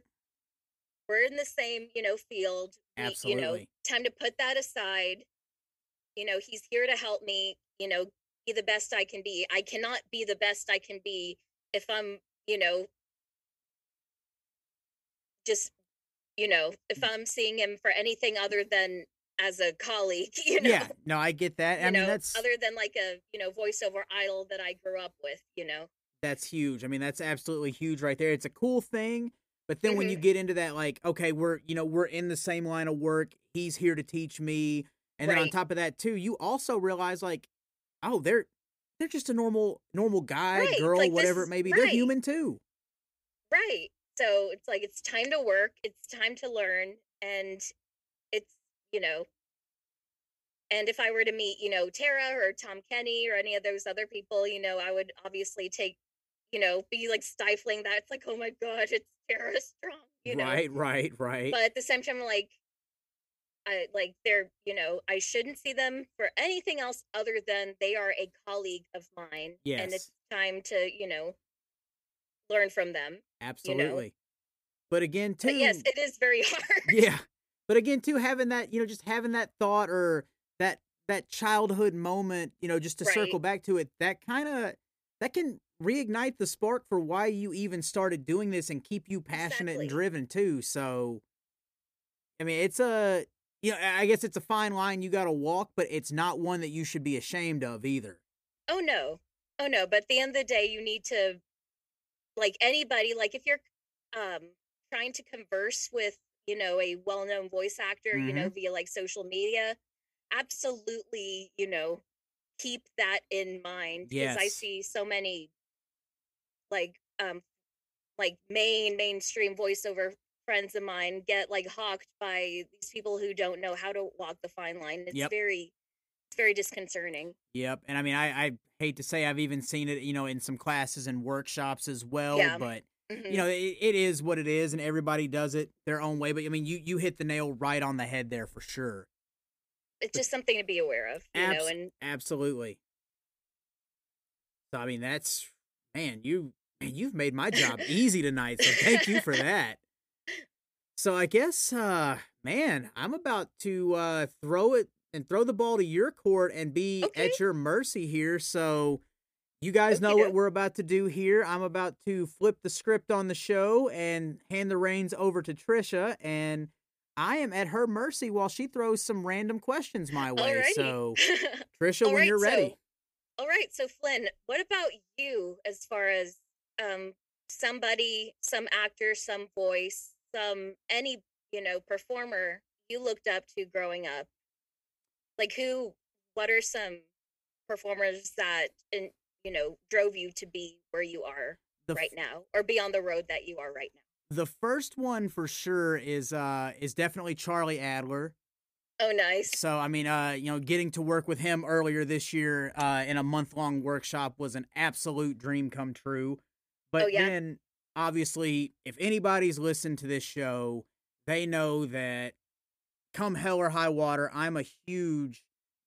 we're in the same, you know, field. We- you know, Absolutely. time to put that aside. You know, he's here to help me, you know, be the best I can be. I cannot be the best I can be if I'm, you know, just you know, if Mm. I'm seeing him for anything other than as a colleague, you know. yeah. No, I get that. You I mean, know, that's other than like a, you know, voiceover idol that I grew up with, you know. that's huge. I mean, that's absolutely huge right there. It's a cool thing. But then when you Mhm. get into that, like, okay, we're you know we're in the same line of work. He's here to teach me, and then on top of that too, you also realize like, oh, they're they're just a normal normal guy, Right, girl, like, this whatever it is- may be. They're human too. Right. So it's like it's time to work, it's time to learn, and it's, you know, and if I were to meet, you know, Tara or Tom Kenny or any of those other people, you know, I would obviously take, you know, be like stifling that. It's like, oh my God, it's Tara Strong, you know. Right, right, right. But at the same time, like, I like they're, you know, I shouldn't see them for anything else other than they are a colleague of mine. Yes. And it's time to, you know, learn from them. Absolutely. But again, too. But yes, it is very hard. yeah but again too having that you know just having that thought or that that childhood moment you know just to circle back to it that kind of that can reignite the spark for why you even started doing this and keep you passionate and driven too so i mean it's a you know i guess it's a fine line you got to walk but it's not one that you should be ashamed of either. Oh no. Oh no, but at the end of the day you need to like anybody like if you're um trying to converse with, you know, a well-known voice actor, you know, via like social media, absolutely, you know, keep that in mind because I see so many like um like main mainstream voiceover friends of mine get like hawked by these people who don't know how to walk the fine line. It's Yep. very it's very disconcerting. Yep, and I mean, I, I hate to say I've even seen it, you know, in some classes and workshops as well. Yeah. But Mhm. you know, it, it is what it is, and everybody does it their own way. But I mean, you you hit the nail right on the head there for sure. it's just something to be aware of, you know, and Absolutely. So I mean, that's man, you man, you've made my job easy tonight. So thank you for that. So I guess, uh, man, I'm about to uh, throw it and throw the ball to your court and be Okay. at your mercy here. So you guys know what we're about to do here. I'm about to flip the script on the show and hand the reins over to Trisha, and I am at her mercy while she throws some random questions my way. Alrighty. So Trisha, when right, you're ready. So, all right, so Flynn, what about you as far as um somebody, some actor, some voice, some any, you know, performer you looked up to growing up? Like who what are some performers that and you know drove you to be where you are The f- right now or be on the road that you are right now? the first one for sure is uh is definitely Charlie Adler. Oh, nice. So I mean, uh, you know, getting to work with him earlier this year uh, in a month long workshop was an absolute dream come true. But Oh, yeah. then, obviously, if anybody's listened to this show, they know that come hell or high water, I'm a huge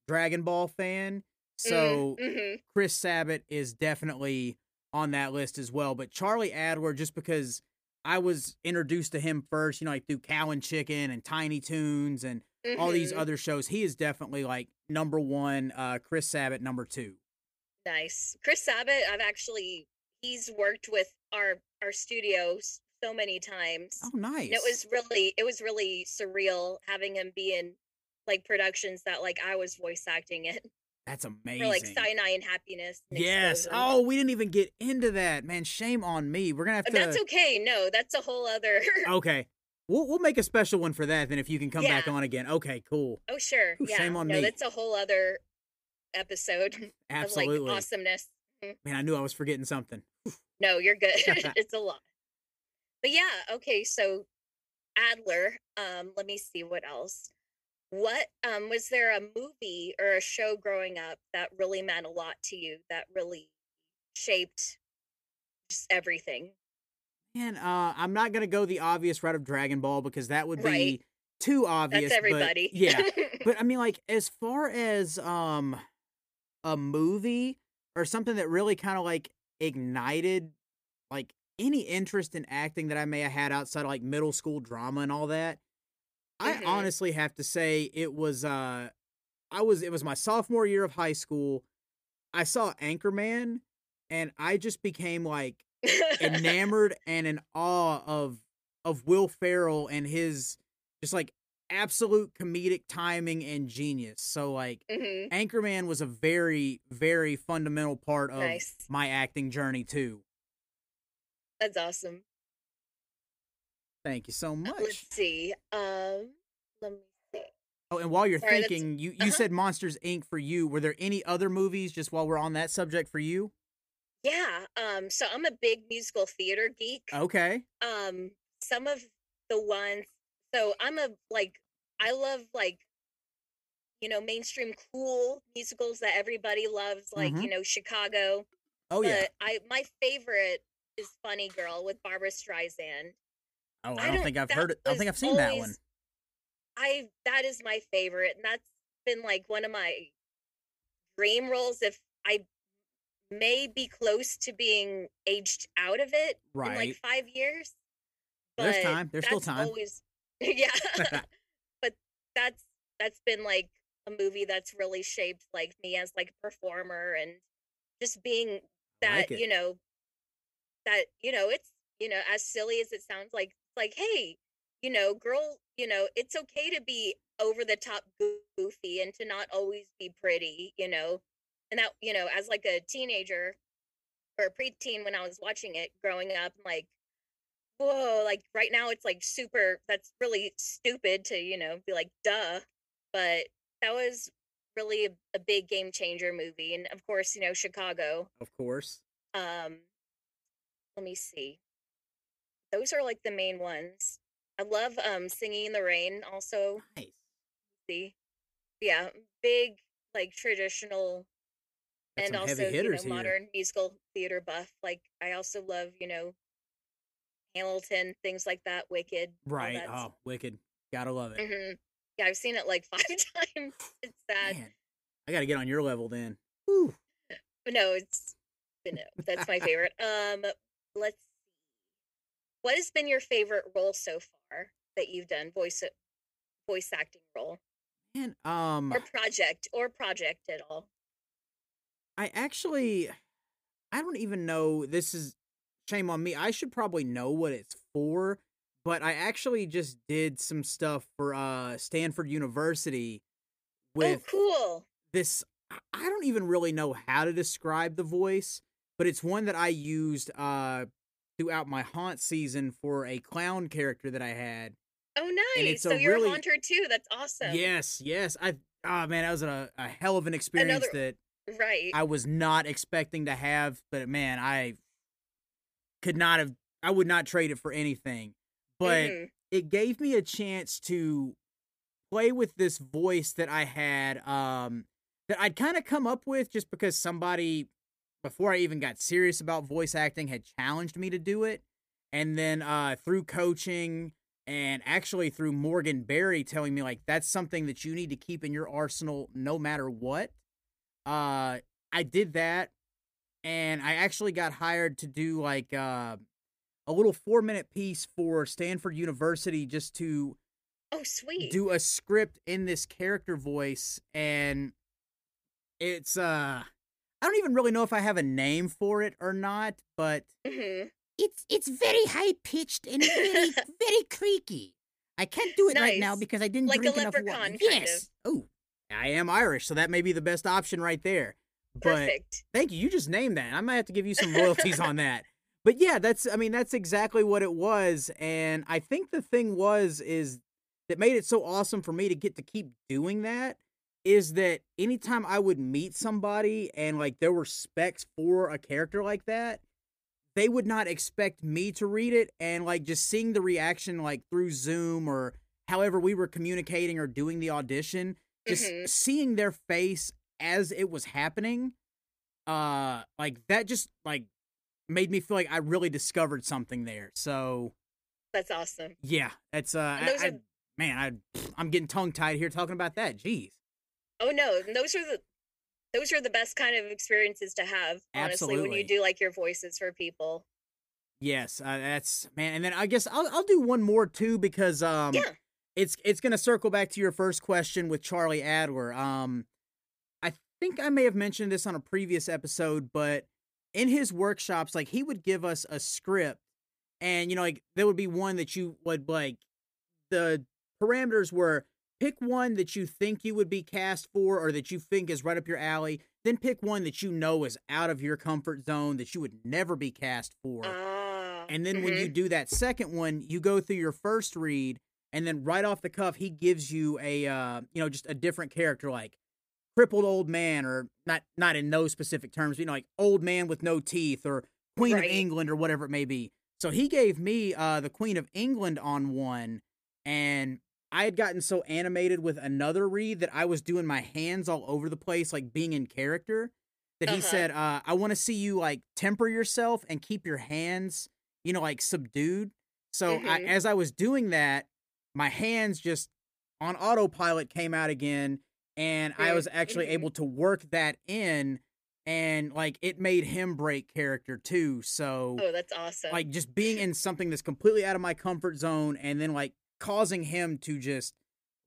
Dragon Ball fan. So hmm Chris Sabat is definitely on that list as well. But Charlie Adler, just because I was introduced to him first, you know, like through Cow and Chicken and Tiny Toons and all these Mhm. other shows, he is definitely like number one. Uh, Chris Sabat number two. Nice. Chris Sabat, I've actually he's worked with our our studios so many times. Oh, nice. And it was really it was really surreal having him be in like productions that like I was voice acting in that's amazing. for like Cyanide and Happiness. and yes. Oh, we didn't even get into that, man. Shame on me. We're gonna have to. that's okay. No, that's a whole other. Okay. We'll we'll make a special one for that. Then if you can come back on again. Okay. Cool. oh sure, Ooh, yeah. shame on no, me. that's a whole other episode Absolutely. of like awesomeness. Man, I knew I was forgetting something. No, you're good. it's a lot. But yeah, okay, so Adler, um, let me see what else. What um was there a movie or a show growing up that really meant a lot to you that really shaped just everything? Man, uh, I'm not gonna go the obvious route of Dragon Ball because that would be Right. too obvious. That's but- everybody. yeah, but I mean, like as far as um a movie or something that really kind of like ignited like any interest in acting that I may have had outside of like middle school drama and all that. I Mhm. honestly have to say it was uh I was it was my sophomore year of high school. I saw Anchorman and I just became like enamored and in awe of of Will Ferrell and his just like absolute comedic timing and genius. So like Mhm. Anchorman was a very very fundamental part of Nice. my acting journey too. That's awesome. Thank you so Uh, much. Let's see. Um, let me see. Oh, and while you're Sorry, that's- thinking, you you uh-huh. said Monsters Inc. for you. Were there any other movies just while we're on that subject for you? Yeah. Um. So I'm a big musical theater geek. Okay. um some of the ones so i'm a like i love like you know mainstream cool musicals that everybody loves like Mhm. you know chicago Oh yeah. i my favorite is funny girl with barbara streisand Oh, I I don't, don't- think I've heard it. I don't think I've seen that one. i that is my favorite and that's been like one of my dream roles if i may be close to being aged out of it in like five years There's time. There's still time. Always, yeah. but that's that's been like a movie that's really shaped like me as like a performer and just being that like you know that you know it's you know as silly as it sounds like like hey you know girl you know it's okay to be over the top goofy and to not always be pretty you know and that you know as like a teenager or a preteen when i was watching it growing up like whoa like right now it's like super that's really stupid to you know be like duh but that was really a, a big game changer movie and of course you know chicago. Of course. um let me see. Those are like the main ones. I love um singing in the rain also. Nice. see? Yeah big like traditional Got and also you know modern musical theater buff like i also love you know hamilton things like that wicked Right. Oh, wicked. Gotta love it. hmm yeah i've seen it like five times it's sad Man, I gotta get on your level then. Whew. but no it's no that's my favorite um let's see what has been your favorite role so far that you've done voice voice acting role And um, or project or project at all I actually, I don't even know. This is shame on me. I should probably know what it's for, but I actually just did some stuff for uh Stanford University with oh cool this. I- don't even really know how to describe the voice, but it's one that I used uh throughout my haunt season for a clown character that I had. oh nice so you're really- a haunter too that's awesome Yes, yes. I oh man, that was a, a hell of an experience Another- that right I was not expecting to have, but man, I could not have I would not trade it for anything. But Mhm. it gave me a chance to play with this voice that I had um that I'd kind of come up with just because somebody before I even got serious about voice acting had challenged me to do it. And then uh through coaching and actually through Morgan Berry telling me like that's something that you need to keep in your arsenal no matter what. Uh I did that and I actually got hired to do like uh a little 4 minute piece for Stanford University just to Oh, sweet. do a script in this character voice and it's uh I don't even really know if I have a name for it or not, but hmm it's it's very high pitched and very very creaky. I can't do it right now because I didn't Like a drink enough water. Yes. Oh, I am Irish, so that may be the best option right there. But Perfect. thank you. You just named that. I might have to give you some royalties on that. But yeah, that's I mean that's exactly what it was and I think the thing was is that made it so awesome for me to get to keep doing that is that anytime I would meet somebody and like there were specs for a character like that, they would not expect me to read it and like just seeing the reaction like through Zoom or however we were communicating or doing the audition, just Mhm. seeing their face as it was happening, uh like that just like made me feel like I really discovered something there. So That's awesome. yeah, that's uh I, I- are- man, I I'm getting tongue tied here talking about that. Jeez. Oh no, those are the those are the best kind of experiences to have, honestly, when you do like your voices for people. Yes, uh, that's man. And then I guess I'll I'll do one more too because um Yeah. it's it's gonna circle back to your first question with Charlie Adler. Um, think I may have mentioned this on a previous episode, but in his workshops, like he would give us a script, and you know, like there would be one that you would like. The parameters were pick one that you think you would be cast for, or that you think is right up your alley. Then pick one that you know is out of your comfort zone that you would never be cast for. Ah. And then when mhm. you do that second one, you go through your first read, and then right off the cuff, he gives you a uh, you know, just a different character like crippled old man, or not not in those specific terms, but, you know, like old man with no teeth, or Queen Right. of England, or whatever it may be. So he gave me uh the Queen of England on one, and I had gotten so animated with another read that I was doing my hands all over the place, like being in character. That he Uh-huh. said, uh, I want to see you like temper yourself and keep your hands you know, like subdued. So I, Mhm. as I was doing that, my hands just on autopilot came out again, and I was actually able to work that in, and like it made him break character too. So Oh, that's awesome. like just being in something that's completely out of my comfort zone, and then like causing him to just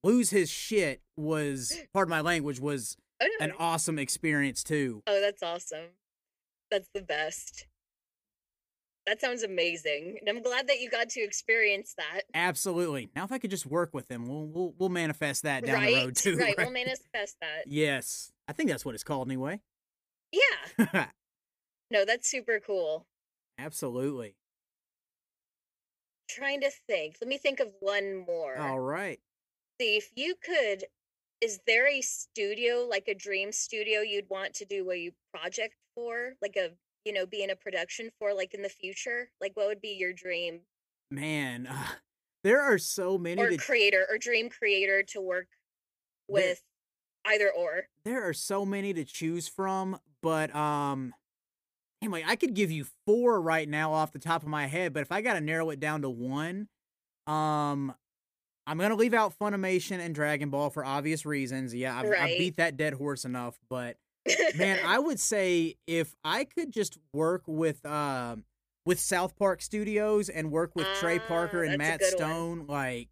lose his shit was, part of my language, was oh, no. an awesome experience too. oh, that's awesome. That's the best. That sounds amazing. And I'm glad that you got to experience that. Absolutely. Now, if I could just work with him, we'll we'll, we'll manifest that down right? the road too. right. We'll manifest that. Yes, I think that's what it's called anyway. Yeah. No, that's super cool. Absolutely. Trying to think. Let me think of one more. All right. See, if you could, is there a studio, like a dream studio you'd want to do a project for? Like a, you know, be in a production for, like in the future? Like what would be your dream? Man, uh, there are so many. Or that- creator, or dream creator to work There- with either or. there are so many to choose from, but um, like I could give you four right now off the top of my head, but if I got to narrow it down to one, um, I'm gonna leave out Funimation and Dragon Ball for obvious reasons. Yeah, I've, I Right. beat that dead horse enough, but man, I would say if I could just work with um with South Park Studios and work with Trey Ah, Parker and Matt good one. Stone, like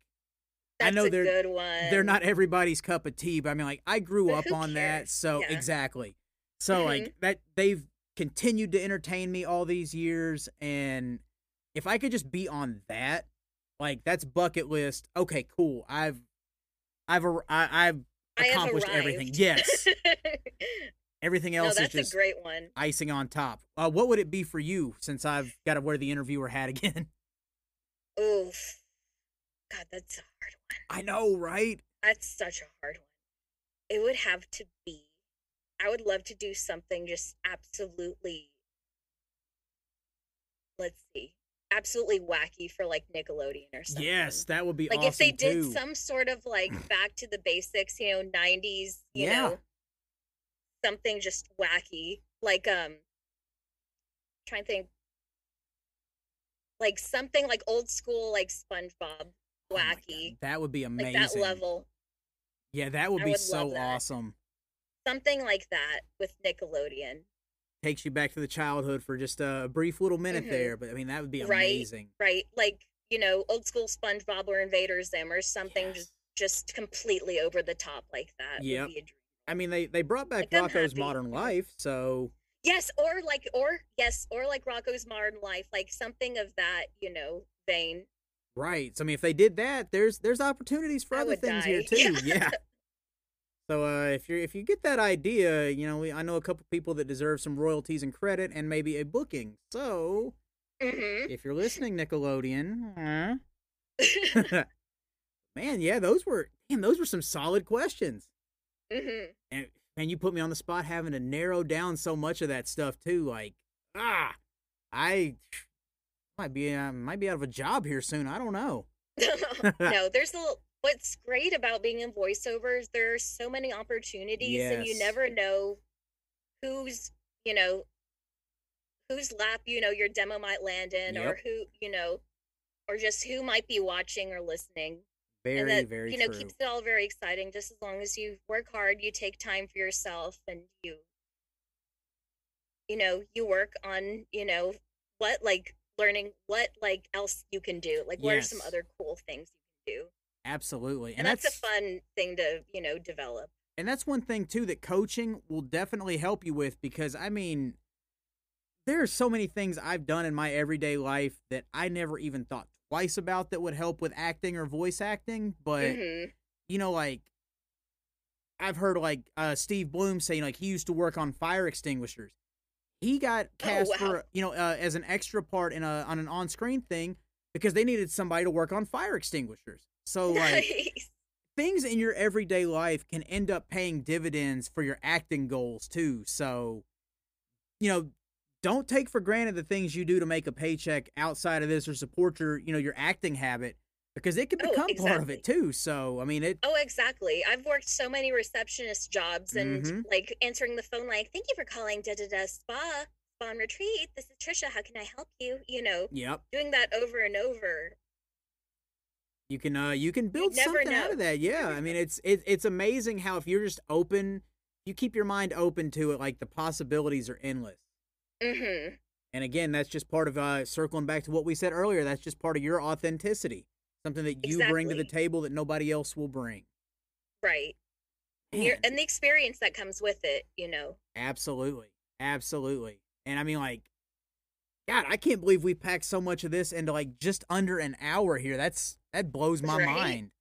That's I know they're they're not everybody's cup of tea, but I mean like I grew up on that, so Yeah. exactly. So like that they've continued to entertain me all these years and if I could just be on that, like that's bucket list. Okay, cool. I've I've I, I've I have accomplished everything. Yes. Everything no, else that's is just a great one. icing on top. Uh, what would it be for you since I've got to wear the interviewer hat again? Oof. God, that's a hard one. I know, right? That's such a hard one. It would have to be. I would love to do something just absolutely. Let's see. absolutely wacky for like Nickelodeon or something. Yes, that would be like awesome if they did too. some sort of like back to the basics, you know, 90s, you Yeah. know, something just wacky. Like um trying to think like something like old school like SpongeBob Oh wacky. that would be like amazing. that level. Yeah, that would I be would so awesome. Something like that with Nickelodeon. Takes you back to the childhood for just a brief little minute Mhm. there, but I mean that would be amazing. Right? Like, you know, old school SpongeBob or Invader Zim or something Yes. just just completely over the top like that. would Yep. be a dream. I mean they they brought back Rocko's. Modern Life, so Yes, or like, or yes, or like Rocko's Modern Life, like something of that, you know, vein. right. So I mean if they did that, there's there's opportunities for I other things here too. Yeah. yeah. So uh, if you if you get that idea, you know we, I know a couple people that deserve some royalties and credit and maybe a booking. So Mm-hmm. if you're listening, Nickelodeon, man, yeah, those were man, those were some solid questions. mm-hmm. And and you put me on the spot having to narrow down so much of that stuff too. Like ah, I might be uh, might be out of a job here soon. I don't know. no, there's a what's great about being in voiceovers, there's so many opportunities and you never know who's, you know, whose lap, you know, your demo might land in or who, you know, or just who might be watching or listening. Very and that, very you know, true. keeps it all very exciting just as long as you work hard, you take time for yourself and you you know, you work on, you know, what like learning what like else you can do. Like what are some other cool things you can do? Absolutely, and, that's, a fun thing to you know develop and that's one thing too that coaching will definitely help you with because I mean there are so many things I've done in my everyday life that I never even thought twice about that would help with acting or voice acting, but Mhm. you know like I've heard like uh Steve Blum saying like he used to work on fire extinguishers. He got cast Oh, wow. for you know uh, as an extra part in a on an on-screen thing because they needed somebody to work on fire extinguishers. So like things in your everyday life can end up paying dividends for your acting goals too. So, you know, don't take for granted the things you do to make a paycheck outside of this or support your, you know, your acting habit because it can Oh, become part of it too. So, I mean, it oh exactly i've worked so many receptionist jobs and Mhm. like answering the phone like thank you for calling da da da spa spa and retreat this is trisha how can i help you you know yep, doing that over and over you can uh you can build never something out of that. Yeah. I mean, it's it, it's amazing how if you're just open, you keep your mind open to it like the possibilities are endless. Mm-hmm And again, that's just part of uh, circling back to what we said earlier. That's just part of your authenticity, something that you bring to the table that nobody else will bring. right and the experience that comes with it you know absolutely, absolutely. And I mean, like, God, I can't believe we packed so much of this into like just under an hour here. That's that blows my Right? mind.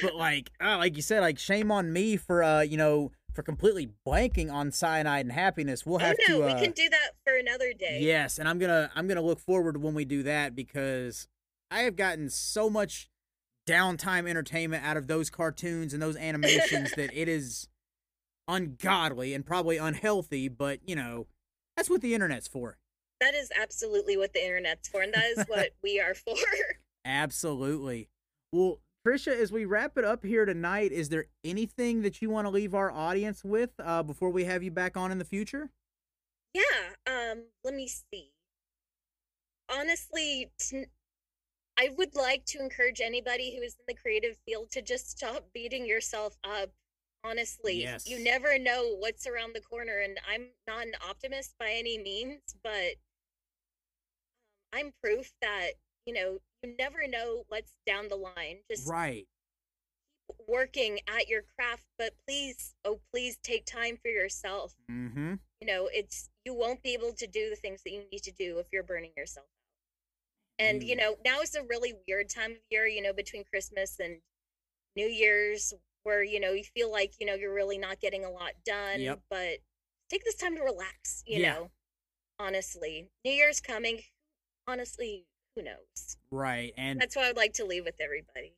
But like, uh, like you said, like shame on me for uh, you know, for completely blanking on cyanide and happiness. We'll oh have no to. Uh, we can do that for another day Yes, and I'm gonna I'm gonna look forward to when we do that because I have gotten so much downtime entertainment out of those cartoons and those animations that it is ungodly and probably unhealthy, but you know, that's what the internet's for. that is absolutely what the internet's for and that is what we are for Absolutely. Well, Trisha, as we wrap it up here tonight, is there anything that you want to leave our audience with uh, before we have you back on in the future? Yeah, um, let me see. Honestly, t- I would like to encourage anybody who is in the creative field to just stop beating yourself up. Honestly, Yes. you never know what's around the corner, and I'm not an optimist by any means, but um, I'm proof that you know you never know what's down the line. Just Right. working at your craft, but please, oh please, take time for yourself Mm-hmm. you know it's you won't be able to do the things that you need to do if you're burning yourself out and you Mm. know now is a really weird time of year you know between christmas and new year's where you know you feel like you know you're really not getting a lot done Yep. but take this time to relax you Yeah. know honestly new year's coming honestly who knows Right. And that's what i'd like to leave with everybody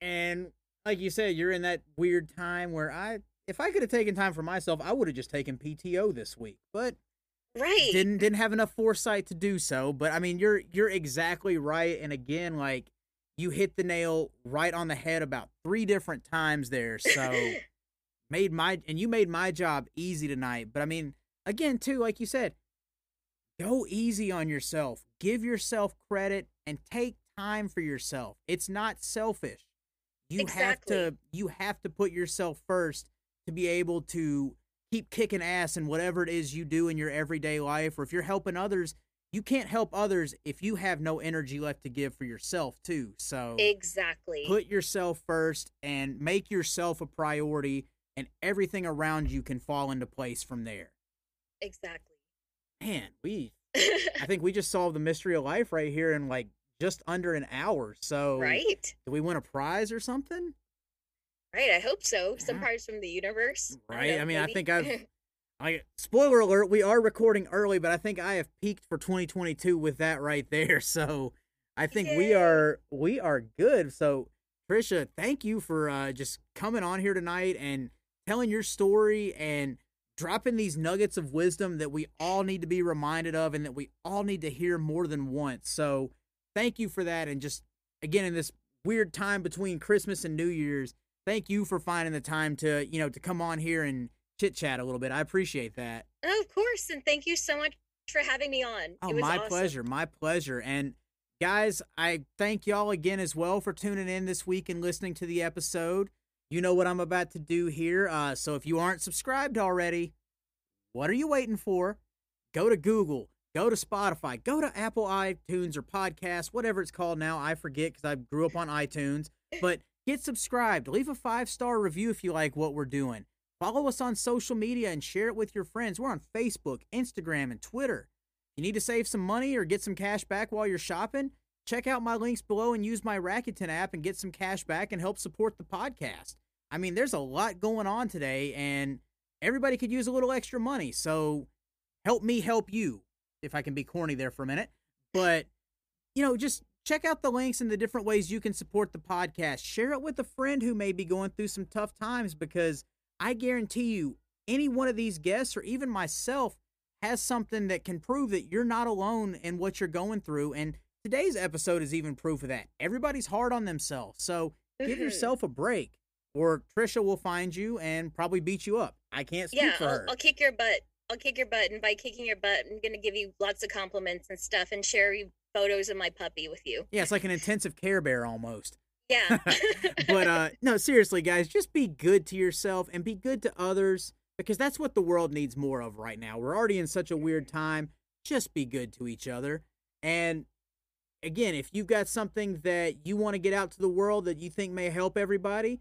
And like you said, you're in that weird time where I, if I could have taken time for myself, I would have just taken PTO this week. But Right. didn't didn't have enough foresight to do so. But I mean, you're you're exactly right. And again, like you hit the nail right on the head about three different times there. So made my and you made my job easy tonight. But I mean, again, too, like you said, go easy on yourself. Give yourself credit and take time for yourself. It's not selfish. You have to you have to put yourself first to be able to keep kicking ass in whatever it is you do in your everyday life or if you're helping others, you can't help others if you have no energy left to give for yourself too. So exactly. put yourself first and make yourself a priority and everything around you can fall into place from there. exactly. Man, we I think we just solved the mystery of life right here in like just under an hour. So right. do we win a prize or something? Right. I hope so. Some Yeah. parts from the universe. Right, know, I mean, I think I've- I spoiler alert, we are recording early, but I think I have peaked for 2022 with that right there. So I think we are we are good. So Trisha, thank you for uh, just coming on here tonight and telling your story and dropping these nuggets of wisdom that we all need to be reminded of and that we all need to hear more than once. So thank you for that and just again in this weird time between Christmas and New Year's, thank you for finding the time to, you know, to come on here and chit chat a little bit. I appreciate that. Of course. And thank you so much for having me on. Oh, it was my awesome. pleasure. My pleasure. And guys, I thank y'all again as well for tuning in this week and listening to the episode. You know what I'm about to do here. Uh, so if you aren't subscribed already, what are you waiting for? Go to Google, go to Spotify, go to Apple iTunes or podcast, whatever it's called now. I forget because I grew up on iTunes. But get subscribed. Leave a five star review if you like what we're doing. Follow us on social media and share it with your friends. We're on Facebook, Instagram, and Twitter. You need to save some money or get some cash back while you're shopping? Check out my links below and use my Rakuten app and get some cash back and help support the podcast. I mean, there's a lot going on today, and everybody could use a little extra money. So help me help you, if I can be corny there for a minute. But, you know, just check out the links and the different ways you can support the podcast. Share it with a friend who may be going through some tough times because I guarantee you, any one of these guests or even myself has something that can prove that you're not alone in what you're going through. And today's episode is even proof of that. Everybody's hard on themselves. So give Mhm. yourself a break, or Trisha will find you and probably beat you up. I can't speak Yeah, for I'll, her. I'll kick your butt. I'll kick your butt. And by kicking your butt, I'm going to give you lots of compliments and stuff and share you photos of my puppy with you. Yeah, it's like an intensive care bear almost. Yeah. but uh no, seriously, guys, just be good to yourself and be good to others because that's what the world needs more of right now. We're already in such a weird time. Just be good to each other. And again, if you've got something that you want to get out to the world that you think may help everybody,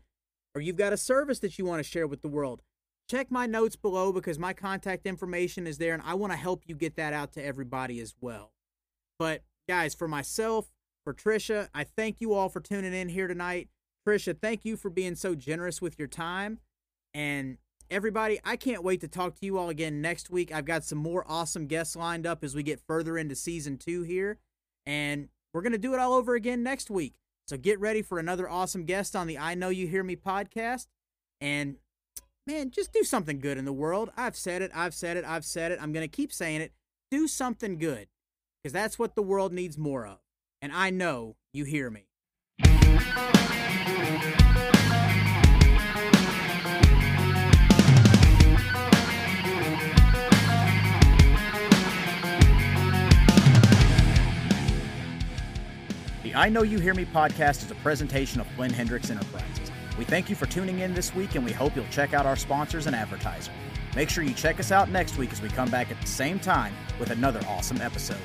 or you've got a service that you want to share with the world, check my notes below because my contact information is there and I want to help you get that out to everybody as well. But guys, for myself, for Trisha, I thank you all for tuning in here tonight. Trisha, thank you for being so generous with your time. And everybody, I can't wait to talk to you all again next week. I've got some more awesome guests lined up as we get further into season two here. And we're going to do it all over again next week. So get ready for another awesome guest on the I Know You Hear Me podcast. And man, just do something good in the world. I've said it, I've said it, I've said it. I'm going to keep saying it. Do something good because that's what the world needs more of. And I know you hear me. I Know You Hear Me podcast is a presentation of Flynn Hendricks Enterprises. We thank you for tuning in this week and we hope you'll check out our sponsors and advertiser. Make sure you check us out next week as we come back at the same time with another awesome episode.